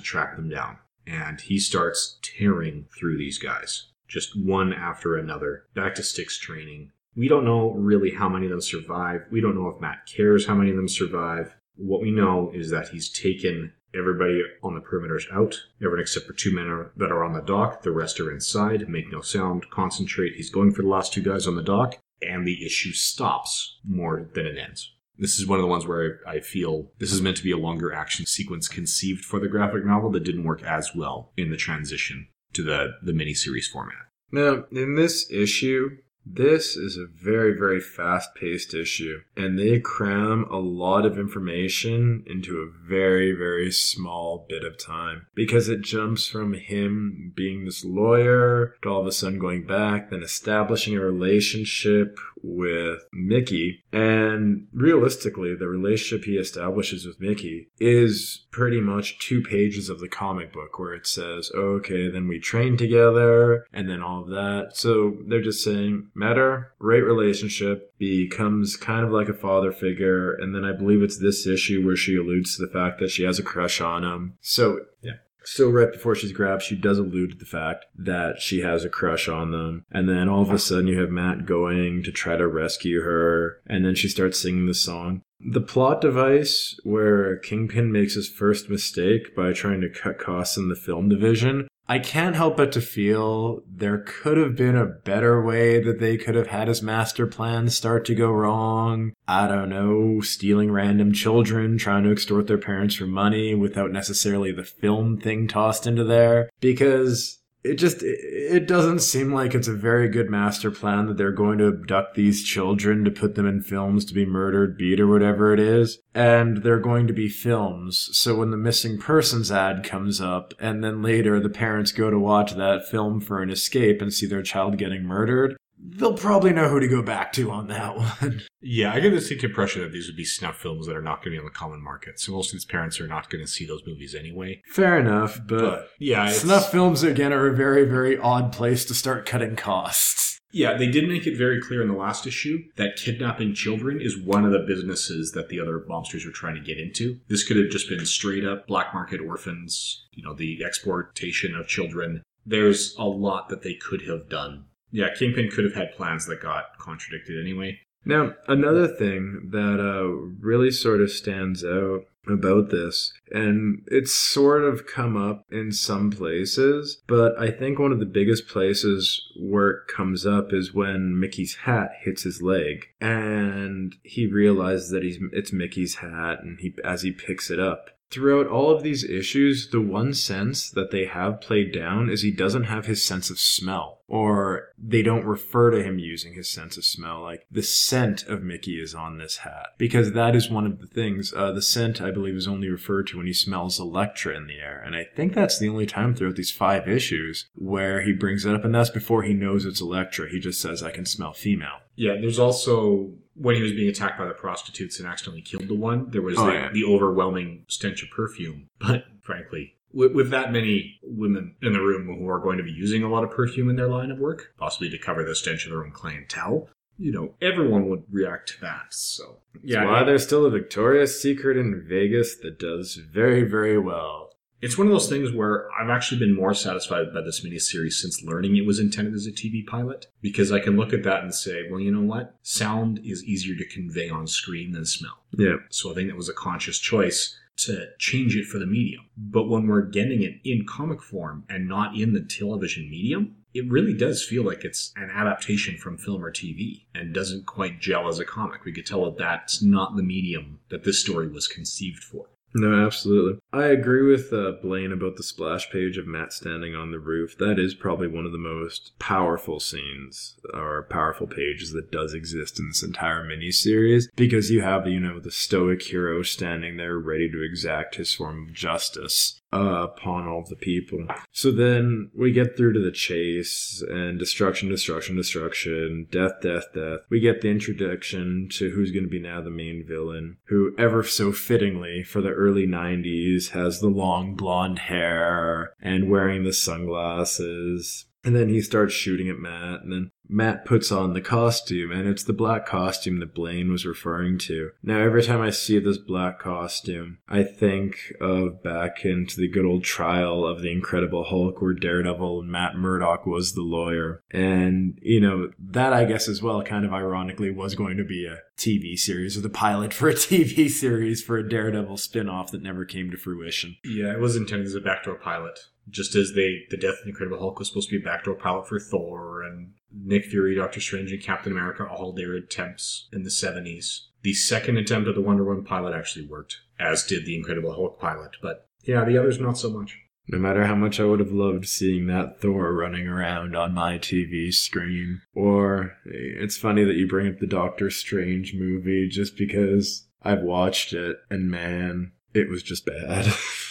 track them down. And he starts tearing through these guys, just one after another, back to sticks training. We don't know really how many of them survive. We don't know if Matt cares how many of them survive. What we know is that he's taken everybody on the perimeters out, everyone except for two men are, that are on the dock. The rest are inside, make no sound, concentrate. He's going for the last two guys on the dock, and the issue stops more than it ends. This is one of the ones where I feel this is meant to be a longer action sequence conceived for the graphic novel that didn't work as well in the transition to the, the miniseries format. Now, in this issue, this is a very, very fast paced issue, and they cram a lot of information into a very, very small bit of time because it jumps from him being this lawyer to all of a sudden going back, then establishing a relationship with Mickey. And realistically, the relationship he establishes with Mickey is pretty much two pages of the comic book where it says, okay, then we train together, and then all of that. So they're just saying, Matter, great relationship, becomes kind of like a father figure, and then I believe it's this issue where she alludes to the fact that she has a crush on him. So, yeah. So right before she's grabbed, she does allude to the fact that she has a crush on them. And then all of a sudden you have Matt going to try to rescue her. And then she starts singing the song. The plot device where Kingpin makes his first mistake by trying to cut costs in the film division I can't help but to feel there could have been a better way that they could have had his master plan start to go wrong. I don't know, stealing random children, trying to extort their parents for money without necessarily the film thing tossed into there. Because it just it doesn't seem like it's a very good master plan that they're going to abduct these children to put them in films to be murdered beat or whatever it is. And they're going to be films. So when the missing persons ad comes up and then later the parents go to watch that film for an escape and see their child getting murdered they'll probably know who to go back to on that one. Yeah, I get the distinct impression that these would be snuff films that are not going to be on the common market. So most of these parents are not going to see those movies anyway. Fair enough, but, But yeah, snuff films again are a very, very odd place to start cutting costs. Yeah, they did make it very clear in the last issue that kidnapping children is one of the businesses that the other monsters are trying to get into. This could have just been straight up black market orphans, you know, the exportation of children. There's a lot that they could have done. Yeah, Kingpin could have had plans that got contradicted anyway. Now, another thing that uh, really sort of stands out about this, and it's sort of come up in some places, but I think one of the biggest places where it comes up is when Mickey's hat hits his leg, and he realizes that he's it's Mickey's hat, and he as he picks it up. Throughout all of these issues, the one sense that they have played down is he doesn't have his sense of smell, or they don't refer to him using his sense of smell. Like the scent of Mickey is on this hat, because that is one of the things. Uh, the scent, I believe, is only referred to when he smells Elektra in the air, and I think that's the only time throughout these five issues where he brings it up, and that's before he knows it's Elektra. He just says, "I can smell female." Yeah, there's also when he was being attacked by the prostitutes and accidentally killed the one, there was Oh, the, yeah. the overwhelming stench of perfume. But frankly, with, with that many women in the room who are going to be using a lot of perfume in their line of work, possibly to cover the stench of their own clientele, you know, everyone would react to that. So, Yeah, yeah, why there's still a Victoria's Secret in Vegas that does very, very well. It's one of those things where I've actually been more satisfied by this miniseries since learning it was intended as a TV pilot because I can look at that and say, well, you know what? Sound is easier to convey on screen than smell. Yeah. So I think that was a conscious choice to change it for the medium. But when we're getting it in comic form and not in the television medium, it really does feel like it's an adaptation from film or TV and doesn't quite gel as a comic. We could tell that that's not the medium that this story was conceived for. No, absolutely. I agree with uh, Blaine about the splash page of Matt standing on the roof. That is probably one of the most powerful scenes or powerful pages that does exist in this entire miniseries because you have, you know, the stoic hero standing there ready to exact his form of justice uh, upon all the people. So then we get through to the chase and destruction, destruction, destruction, death, death, death. We get the introduction to who's going to be now the main villain, who ever so fittingly for the early 90s has the long blonde hair and wearing the sunglasses. And then he starts shooting at Matt, and then Matt puts on the costume, and it's the black costume that Blaine was referring to. Now, every time I see this black costume, I think of back into the good old trial of the Incredible Hulk, where Daredevil and Matt Murdock was the lawyer. And, you know, that I guess as well, kind of ironically, was going to be a TV series or the pilot for a TV series for a Daredevil spin off that never came to fruition. Yeah, it was intended as a backdoor pilot. Just as they, the Death of the Incredible Hulk was supposed to be a backdoor pilot for Thor and Nick Fury, Doctor Strange, and Captain America, all their attempts in the 70s. The second attempt of the Wonder Woman pilot actually worked, as did the Incredible Hulk pilot. But yeah, the others not so much. No matter how much I would have loved seeing that Thor running around on my TV screen. Or it's funny that you bring up the Doctor Strange movie just because I've watched it and man, it was just bad.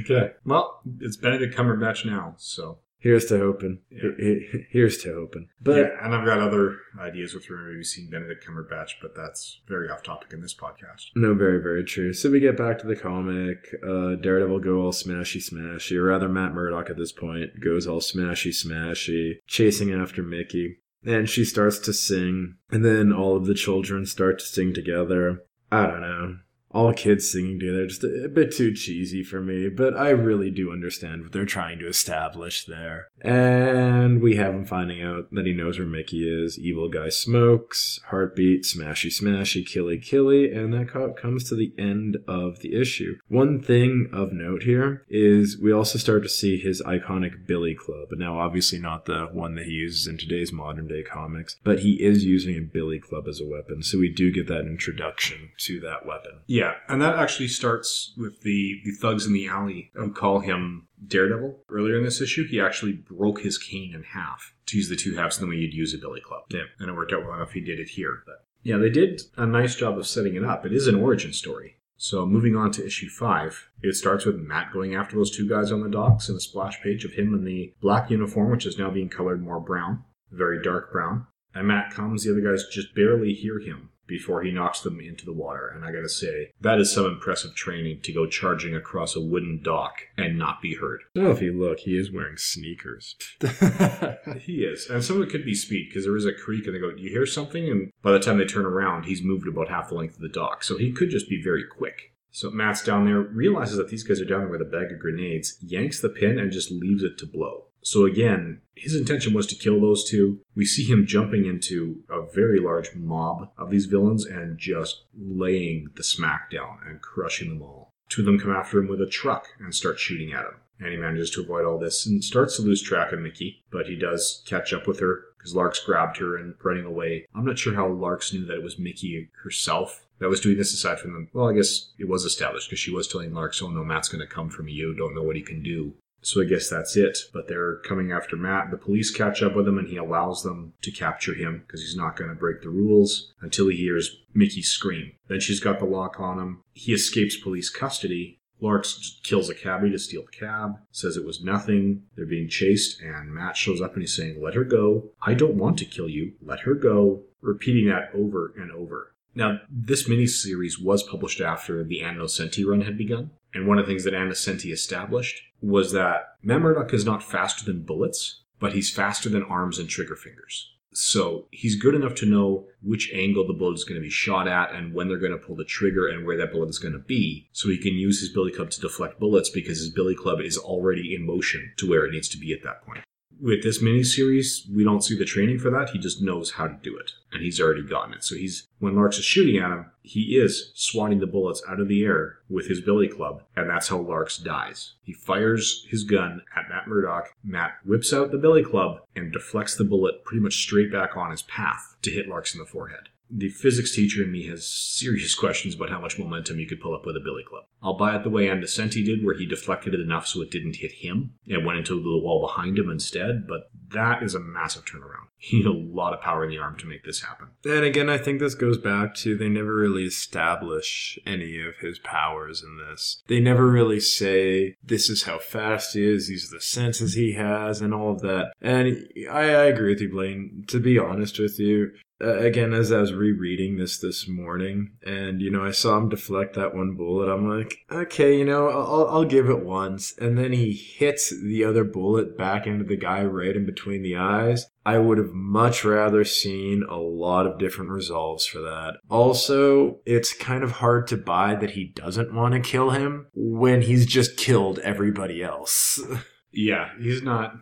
Okay. Well, it's Benedict Cumberbatch now, so. Here's to hoping. Yeah. He- he- Here's to hoping. But yeah, and I've got other ideas with maybe seeing Benedict Cumberbatch, but that's very off topic in this podcast. No, very, very true. So we get back to the comic. Uh, Daredevil go all smashy smashy, or rather, Matt Murdock at this point goes all smashy smashy, chasing after Mickey. And she starts to sing, and then all of the children start to sing together. I don't know. All kids singing together, just a, bit too cheesy for me, but I really do understand what they're trying to establish there. And we have him finding out that he knows where Mickey is. Evil guy smokes, heartbeat, smashy smashy, killy killy, and that comes to the end of the issue. One thing of note here is we also start to see his iconic Billy Club. Now, obviously not the one that he uses in today's modern day comics, but he is using a Billy Club as a weapon, so we do get that introduction to that weapon. Yeah, and that actually starts with the, the thugs in the alley who call him Daredevil. Earlier in this issue, he actually broke his cane in half to use the two halves in the way you'd use a billy club. Yeah. And it worked out well enough he did it here. But yeah, they did a nice job of setting it up. It is an origin story. So moving on to issue five, it starts with Matt going after those two guys on the docks and a splash page of him in the black uniform, which is now being colored more brown, very dark brown. And Matt comes, the other guys just barely hear him before he knocks them into the water. And I gotta say, that is some impressive training to go charging across a wooden dock and not be hurt. Oh, if you look, he is wearing sneakers. He is. And some of it could be speed because there is a creek and they go, Do You hear something? And by the time they turn around, he's moved about half the length of the dock. So he could just be very quick. So Matt's down there, realizes that these guys are down there with a bag of grenades, yanks the pin, and just leaves it to blow. So again, his intention was to kill those two. We see him jumping into a very large mob of these villains and just laying the smack down and crushing them all. Two of them come after him with a truck and start shooting at him. And he manages to avoid all this and starts to lose track of Mickey, but he does catch up with her because Larks grabbed her and running away. I'm not sure how Larks knew that it was Mickey herself that was doing this aside from them. Well, I guess it was established because she was telling Larks, oh no, Matt's going to come from you, don't know what he can do. So I guess that's it. But they're coming after Matt. The police catch up with him and he allows them to capture him because he's not going to break the rules until he hears Mickey scream. Then she's got the lock on him. He escapes police custody. Larks kills a cabbie to steal the cab, says it was nothing. They're being chased, and Matt shows up and he's saying, Let her go. I don't want to kill you. Let her go. Repeating that over and over. Now, this miniseries was published after the Ann Nocenti run had begun, and one of the things that Ann Nocenti established was that Matt is not faster than bullets, but he's faster than arms and trigger fingers. So he's good enough to know which angle the bullet is going to be shot at and when they're going to pull the trigger and where that bullet is going to be. So he can use his billy club to deflect bullets because his billy club is already in motion to where it needs to be at that point with this miniseries, we don't see the training for that. He just knows how to do it, and he's already gotten it. So he's when Larks is shooting at him, he is swatting the bullets out of the air with his billy club, and that's how Larks dies. He fires his gun at Matt Murdock. Matt whips out the billy club and deflects the bullet pretty much straight back on his path to hit Larks in the forehead the physics teacher in me has serious questions about how much momentum you could pull up with a billy club. I'll buy it the way Ann Nocenti did, where he deflected it enough so it didn't hit him. It went into the wall behind him instead, but that is a massive turnaround. You need a lot of power in the arm to make this happen. And again, I think this goes back to they never really establish any of his powers in this. They never really say this is how fast he is, these are the senses he has, and all of that. And I, I agree with you, Blaine. To be honest with you, uh, again as I was rereading this this morning, and you know I saw him deflect that one bullet. I'm like, okay, you know, I'll I'll give it once, and then he hits the other bullet back into the guy right in between the eyes. I would have much rather seen a lot of different resolves for that. Also, it's kind of hard to buy that he doesn't want to kill him when he's just killed everybody else. yeah, he's not.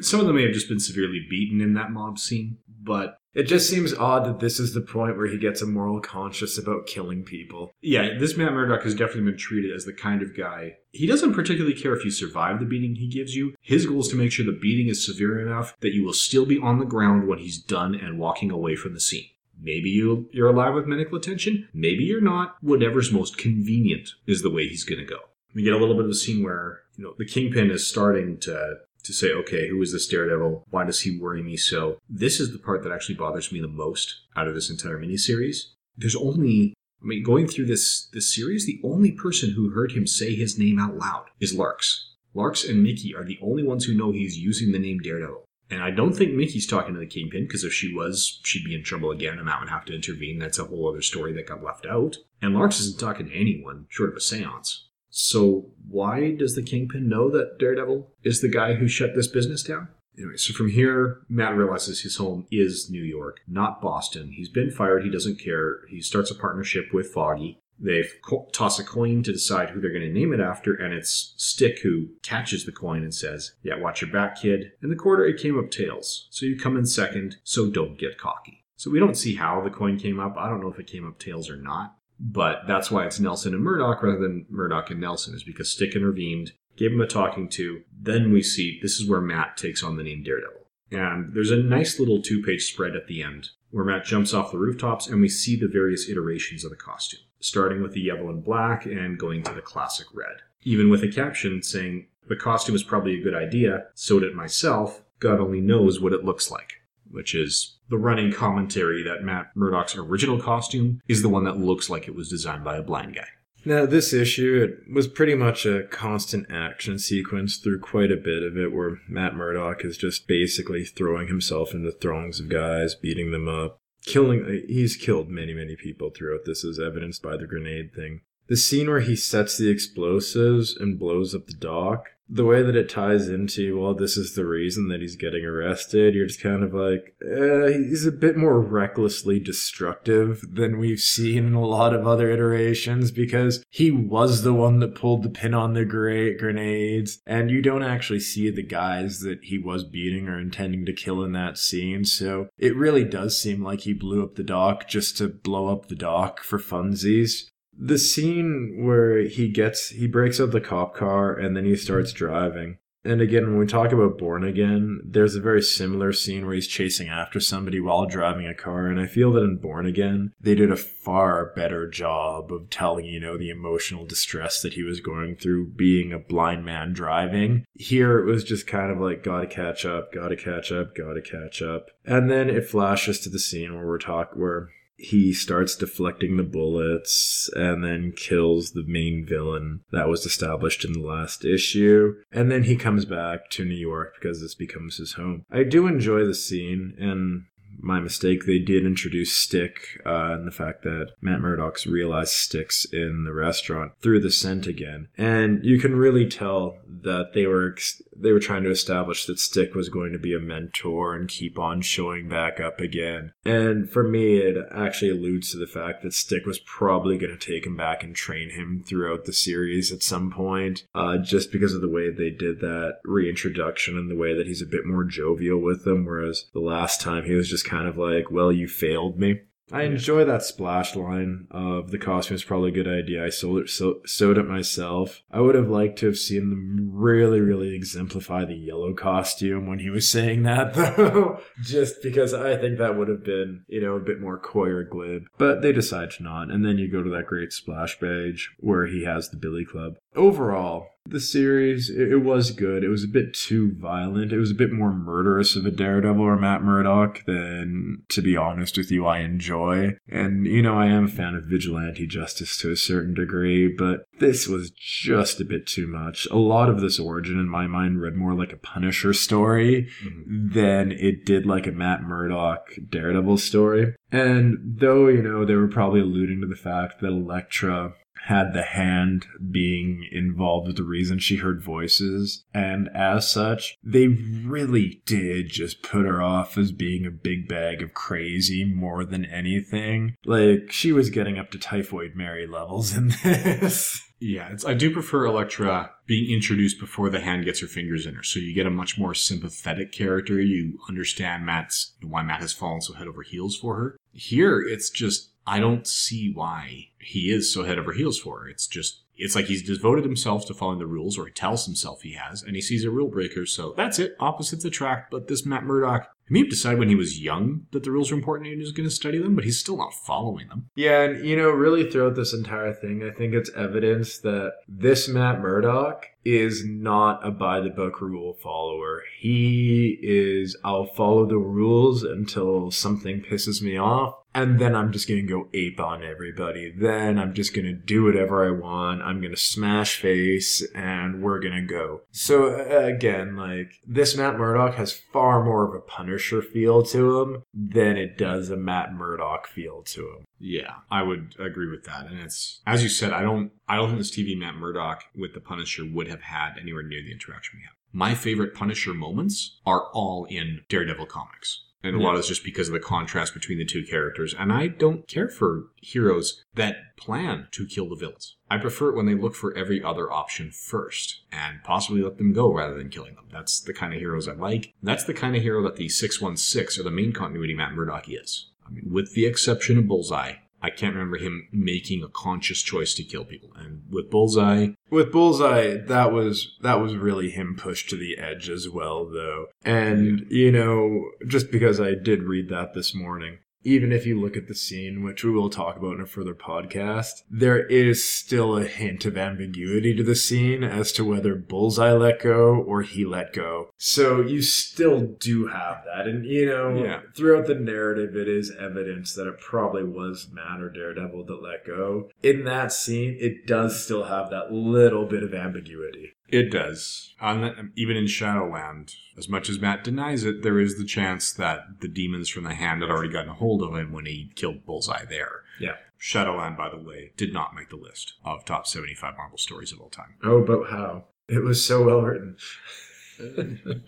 Some of them may have just been severely beaten in that mob scene, but it just seems odd that this is the point where he gets a moral conscience about killing people. Yeah, this Matt Murdock has definitely been treated as the kind of guy. He doesn't particularly care if you survive the beating he gives you. His goal is to make sure the beating is severe enough that you will still be on the ground when he's done and walking away from the scene. Maybe you, you're alive with medical attention. Maybe you're not. Whatever's most convenient is the way he's going to go. We get a little bit of a scene where, you know, the Kingpin is starting to to say, okay, who is this Daredevil? Why does he worry me so? This is the part that actually bothers me the most out of this entire miniseries. There's only, I mean, going through this this series, the only person who heard him say his name out loud is Larks. Larks and Mickey are the only ones who know he's using the name Daredevil. And I don't think Mickey's talking to the Kingpin, because if she was, she'd be in trouble again, and Matt would have to intervene. That's a whole other story that got left out. And Larks isn't talking to anyone, short of a seance. So why does the Kingpin know that Daredevil is the guy who shut this business down? Anyway, so from here, Matt realizes his home is New York, not Boston. He's been fired. He doesn't care. He starts a partnership with Foggy. They co- toss a coin to decide who they're going to name it after, and it's Stick who catches the coin and says, Yeah, watch your back, kid. In the quarter, it came up tails. So you come in second, so don't get cocky. So we don't see how the coin came up. I don't know if it came up tails or not. But that's why it's Nelson and Murdock rather than Murdock and Nelson, is because Stick intervened, gave him a talking to. Then we see this is where Matt takes on the name Daredevil. And there's a nice little two page spread at the end where Matt jumps off the rooftops and we see the various iterations of the costume, starting with the yellow and black and going to the classic red. Even with a caption saying, The costume is probably a good idea, sewed it myself, God only knows what it looks like which is the running commentary that Matt Murdock's original costume is the one that looks like it was designed by a blind guy. Now, this issue, it was pretty much a constant action sequence through quite a bit of it where Matt Murdock is just basically throwing himself into throngs of guys, beating them up, killing. He's killed many, many people throughout this, as evidenced by the grenade thing. The scene where he sets the explosives and blows up the dock, the way that it ties into, well, this is the reason that he's getting arrested, you're just kind of like, eh, he's a bit more recklessly destructive than we've seen in a lot of other iterations because he was the one that pulled the pin on the grenades, and you don't actually see the guys that he was beating or intending to kill in that scene, so it really does seem like he blew up the dock just to blow up the dock for funsies the scene where he gets he breaks up the cop car and then he starts driving. And again when we talk about born again there's a very similar scene where he's chasing after somebody while driving a car. And i feel that in born again they did a far better job of telling you know the emotional distress that he was going through being a blind man driving. Here it was just kind of like gotta catch up gotta catch up gotta catch up. And then it flashes to the scene where we're talking where he starts deflecting the bullets and then kills the main villain that was established in the last issue. And then he comes back to New York because this becomes his home. I do enjoy the scene and my mistake. They did introduce Stick uh, and the fact that Matt Murdock's realized Sticks in the restaurant through the scent again, and you can really tell that they were ex- they were trying to establish that Stick was going to be a mentor and keep on showing back up again. And for me, it actually alludes to the fact that Stick was probably going to take him back and train him throughout the series at some point, uh, just because of the way they did that reintroduction and the way that he's a bit more jovial with them, whereas the last time he was just kind of like, well, you failed me. I enjoy that splash line of the costume is probably a good idea. I sold it, so, sewed it myself. I would have liked to have seen them really, really exemplify the yellow costume when he was saying that, though, just because I think that would have been, you know, a bit more coy or glib. But they decide to not. And then you go to that great splash page where he has the Billy Club. Overall, the series, it, it, was good. It was a bit too violent. It was a bit more murderous of a Daredevil or Matt Murdock than, to be honest with you, I enjoy. And, you know, I am a fan of vigilante justice to a certain degree, but this was just a bit too much. A lot of this origin, in my mind, read more like a Punisher story mm-hmm. than it did like a Matt Murdock Daredevil story. And though, you know, they were probably alluding to the fact that Elektra had the hand being involved with the reason she heard voices. And as such, they really did just put her off as being a big bag of crazy more than anything. Like, she was getting up to Typhoid Mary levels in this. Yeah, I do prefer Elektra being introduced before the hand gets her fingers in her. So you get a much more sympathetic character. You understand Matt's why Matt has fallen so head over heels for her. Here, it's just I don't see why he is so head over heels for her. It's just, it's like he's devoted himself to following the rules, or he tells himself he has, and he sees a rule breaker. So that's it. Opposites attract. But this Matt Murdock, he may have decided when he was young that the rules were important and he was going to study them, but he's still not following them. Yeah, and you know, really throughout this entire thing, I think it's evidence that this Matt Murdock is not a by the book rule follower. He is, I'll follow the rules until something pisses me off and then I'm just gonna go ape on everybody. Then I'm just gonna do whatever I want. I'm gonna smash face, and we're gonna go. So uh, again, like this Matt Murdock has far more of a Punisher feel to him than it does a Matt Murdock feel to him. Yeah, I would agree with that. And it's as you said, I don't, I don't think this TV Matt Murdock with the Punisher would have had anywhere near the interaction we have. My favorite Punisher moments are all in Daredevil comics. And a yeah. lot is just because of the contrast between the two characters. And I don't care for heroes that plan to kill the villains. I prefer it when they look for every other option first and possibly let them go rather than killing them. That's the kind of heroes I like. That's the kind of hero that the 616 or the main continuity Matt Murdock is. I mean, with the exception of Bullseye, I can't remember him making a conscious choice to kill people. And with Bullseye, with Bullseye, that was that was really him pushed to the edge as well, though. And you know, just because I did read that this morning, even if you look at the scene, which we will talk about in a further podcast, there is still a hint of ambiguity to the scene as to whether Bullseye let go or he let go. So you still do have that. And, you know, Yeah. throughout the narrative, it is evidence that it probably was Matt or Daredevil that let go. In that scene, it does still have that little bit of ambiguity. It does. On the, even in Shadowland, as much as Matt denies it, there is the chance that the demons from the hand had already gotten a hold of him when he killed Bullseye there. Yeah. Shadowland, by the way, did not make the list of top 75 Marvel stories of all time. Oh, but how? It was so well written.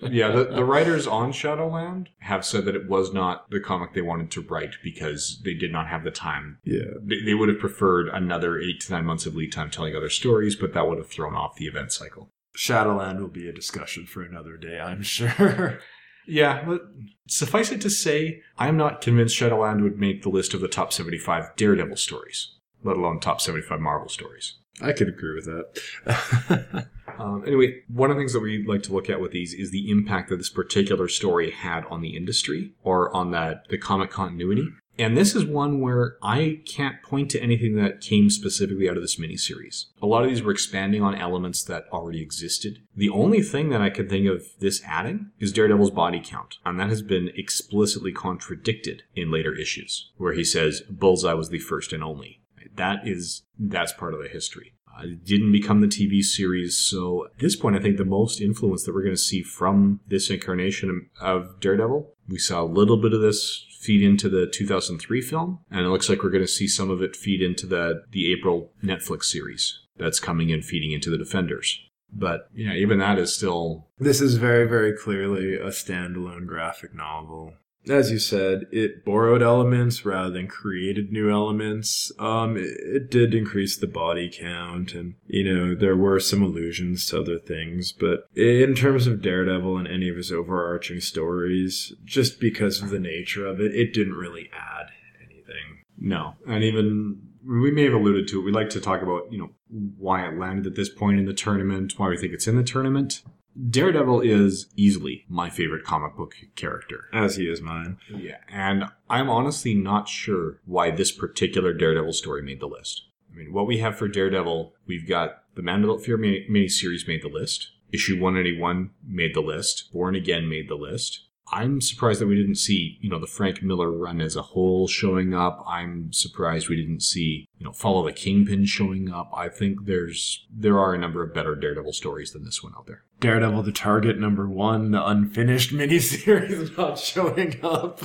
yeah, the, the writers on Shadowland have said that it was not the comic they wanted to write because they did not have the time. Yeah. They, they would have preferred another eight to nine months of lead time telling other stories, but that would have thrown off the event cycle. Shadowland will be a discussion for another day, I'm sure. Yeah, but suffice it to say, I am not convinced Shadowland would make the list of the top 75 Daredevil stories, let alone top 75 Marvel stories. I could agree with that. Um, anyway, one of the things that we like to look at with these is the impact that this particular story had on the industry or on that the comic continuity. And this is one where I can't point to anything that came specifically out of this miniseries. A lot of these were expanding on elements that already existed. The only thing that I could think of this adding is Daredevil's body count, and that has been explicitly contradicted in later issues, where he says Bullseye was the first and only. That is that's part of the history. It didn't become the TV series, so at this point, I think the most influence that we're going to see from this incarnation of Daredevil, we saw a little bit of this feed into the 2003 film, and it looks like we're going to see some of it feed into the the April Netflix series that's coming in, feeding into the Defenders. But yeah, even that is still this is very, very clearly a standalone graphic novel. As you said, it borrowed elements rather than created new elements. Um, it, it did increase the body count, and you know there were some allusions to other things. But in terms of Daredevil and any of his overarching stories, just because of the nature of it, it didn't really add anything. No, and even we may have alluded to it. We like to talk about you know why it landed at this point in the tournament, why we think it's in the tournament. Daredevil is easily my favorite comic book character. As he is mine. Yeah, and I'm honestly not sure why this particular Daredevil story made the list. I mean, what we have for Daredevil, we've got the Man Without Fear mini- miniseries made the list. Issue 181 made the list. Born Again made the list. I'm surprised that we didn't see, you know, the Frank Miller run as a whole showing up. I'm surprised we didn't see, you know, Follow the Kingpin showing up. I think there's there are a number of better Daredevil stories than this one out there. Daredevil the Target number one, the unfinished miniseries not showing up.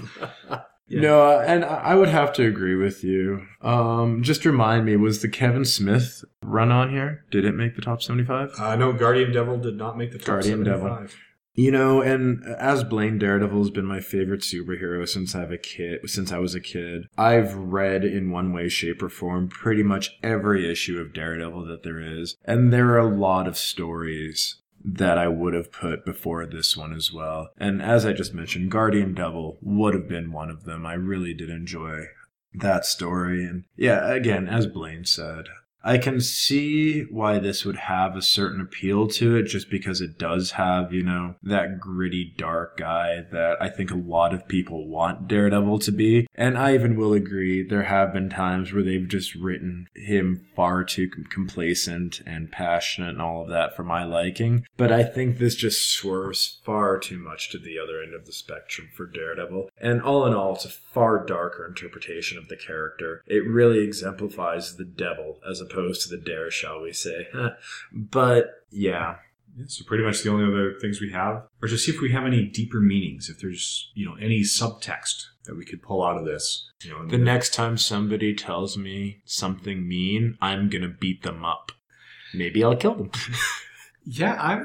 No, uh, and I would have to agree with you. Um, just remind me, was the Kevin Smith run on here? Did it make the top 75? Uh, no, Guardian Devil did not make the top Guardian Devil. 75. You know, and as Blaine Daredevil has been my favorite superhero since I've a kid, since I was a kid. I've read in one way, shape, or form pretty much every issue of Daredevil that there is, and there are a lot of stories that I would have put before this one as well. And as I just mentioned, Guardian Devil would have been one of them. I really did enjoy that story, and yeah, again, as Blaine said, I can see why this would have a certain appeal to it just because it does have, you know, that gritty, dark guy that I think a lot of people want Daredevil to be. And I even will agree, there have been times where they've just written him far too com- complacent and passionate and all of that for my liking. But I think this just swerves far too much to the other end of the spectrum for Daredevil. And all in all, it's a far darker interpretation of the character. It really exemplifies the devil as opposed to the dare, shall we say. but yeah, Yeah, so pretty much the only other things we have are to see if we have any deeper meanings, if there's you know any subtext that we could pull out of this. You know, the next time somebody tells me something mean, I'm gonna beat them up. Maybe I'll kill them. yeah, I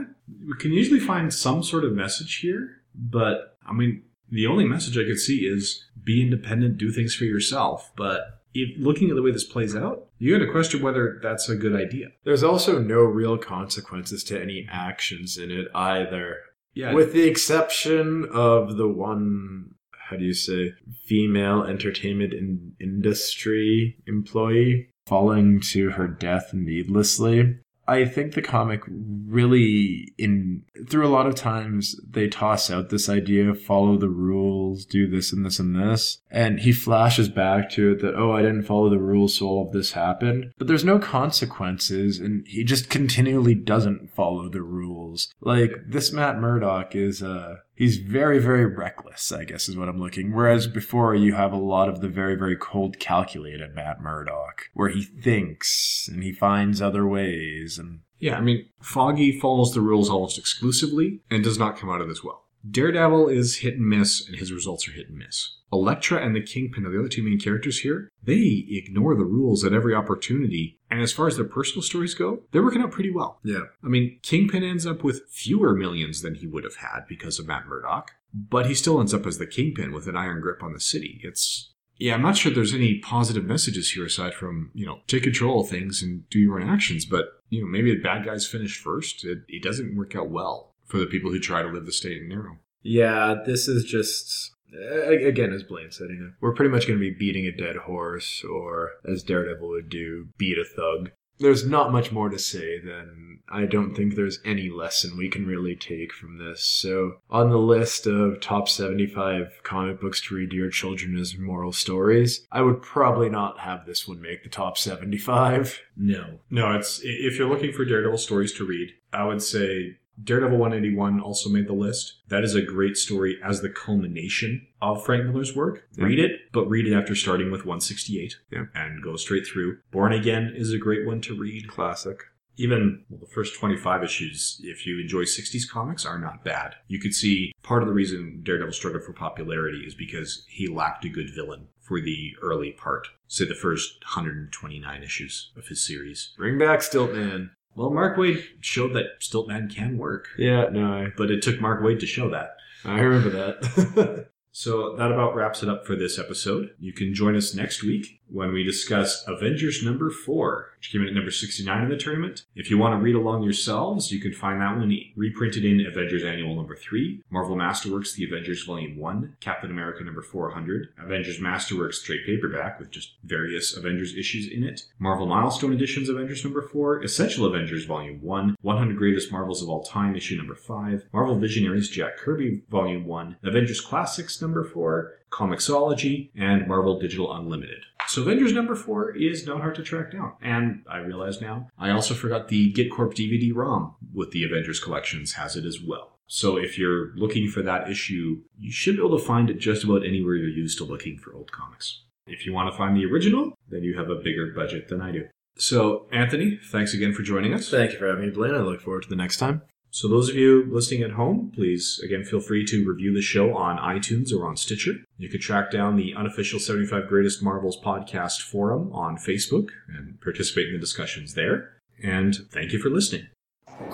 we can usually find some sort of message here, but I mean the only message I could see is be independent, do things for yourself. But if looking at the way this plays out, you got to question whether that's a good idea. There's also no real consequences to any actions in it either. Yeah, With the exception of the one, how do you say, female entertainment in- industry employee falling to her death needlessly. I think the comic really in through a lot of times they toss out this idea follow the rules, do this and this and this, and he flashes back to it that oh I didn't follow the rules so all of this happened. But there's no consequences and he just continually doesn't follow the rules. Like this Matt Murdock is uh he's very very reckless i guess is what i'm looking whereas before you have a lot of the very very cold calculated matt murdock where he thinks and he finds other ways and Yeah, I mean, Foggy follows the rules almost exclusively and does not come out of this well. Daredevil is hit and miss, and his results are hit and miss. Elektra and the Kingpin are the other two main characters here. They ignore the rules at every opportunity, and as far as their personal stories go, they're working out pretty well. yeah I mean, Kingpin ends up with fewer millions than he would have had because of Matt Murdock, but he still ends up as the Kingpin with an iron grip on the city. It's yeah, I'm not sure there's any positive messages here aside from, you know, take control of things and do your own actions, but, you know, maybe the bad guys finish first. It, it doesn't work out well for the people who try to live the state and narrow. Yeah, this is just again, as Blaine said, you know, we're pretty much going to be beating a dead horse, or as Daredevil would do, beat a thug. There's not much more to say than I don't think there's any lesson we can really take from this. So, on the list of top 75 comic books to read to your children as moral stories, I would probably not have this one make the top 75. No. No, it's if you're looking for Daredevil stories to read, I would say Daredevil 181 also made the list. That is a great story as the culmination of Frank Miller's work. Yeah. Read it, but read it after starting with 168 Yeah. and go straight through. Born Again is a great one to read. Classic. Even well, the first 25 issues, if you enjoy 60s comics, are not bad. You could see part of the reason Daredevil struggled for popularity is because he lacked a good villain for the early part, say the first 129 issues of his series. Bring back Stiltman. Well, Mark Waid showed that Stiltman can work, Yeah, no, but it took Mark Waid to show that. I, I remember that. So that about wraps it up for this episode. You can join us next week when we discuss Avengers number four, which came in at number 69 in the tournament. If you want to read along yourselves, you can find that one reprinted in Avengers Annual number three, Marvel Masterworks The Avengers Volume 1, Captain America number 400, Avengers Masterworks trade paperback with just various Avengers issues in it, Marvel Milestone Editions Avengers number 4, Essential Avengers Volume 1, 100 Greatest Marvels of All Time issue number 5, Marvel Visionaries Jack Kirby Volume 1, Avengers Classics number 4, Comixology, and Marvel Digital Unlimited. So Avengers number 4 is not hard to track down. And I realize now, I also forgot the GIT Corp DVD ROM with the Avengers collections has it as well. So if you're looking for that issue, you should be able to find it just about anywhere you're used to looking for old comics. If you want to find the original, then you have a bigger budget than I do. So, Anthony, thanks again for joining us. Thank you for having me, Blaine. I look forward to the next time. So, those of you listening at home, please again feel free to review the show on iTunes or on Stitcher. You can track down the unofficial 75 Greatest Marvels podcast forum on Facebook and participate in the discussions there. And thank you for listening.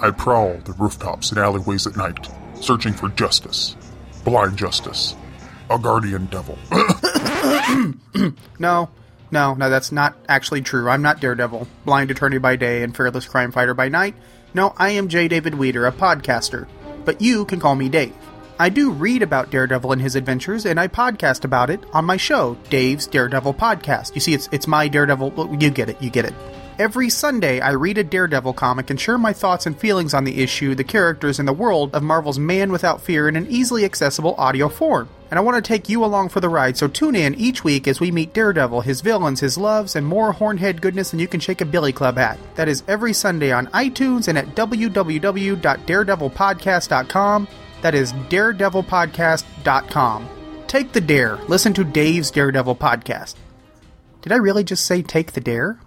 I prowl the rooftops and alleyways at night, searching for justice. Blind justice. A guardian devil. No, no, no, that's not actually true. I'm not Daredevil, blind attorney by day and fearless crime fighter by night. No, I am J. David Weeder, a podcaster. But you can call me Dave. I do read about Daredevil and his adventures, and I podcast about it on my show, Dave's Daredevil Podcast. You see, it's it's my Daredevil. You get it. You get it. Every Sunday, I read a Daredevil comic and share my thoughts and feelings on the issue, the characters, and the world of Marvel's Man Without Fear in an easily accessible audio form. And I want to take you along for the ride, so tune in each week as we meet Daredevil, his villains, his loves, and more hornhead goodness than you can shake a Billy Club at. That is every Sunday on iTunes and at www.daredevilpodcast.com. That is daredevilpodcast.com. Take the dare. Listen to Dave's Daredevil podcast. Did I really just say take the dare?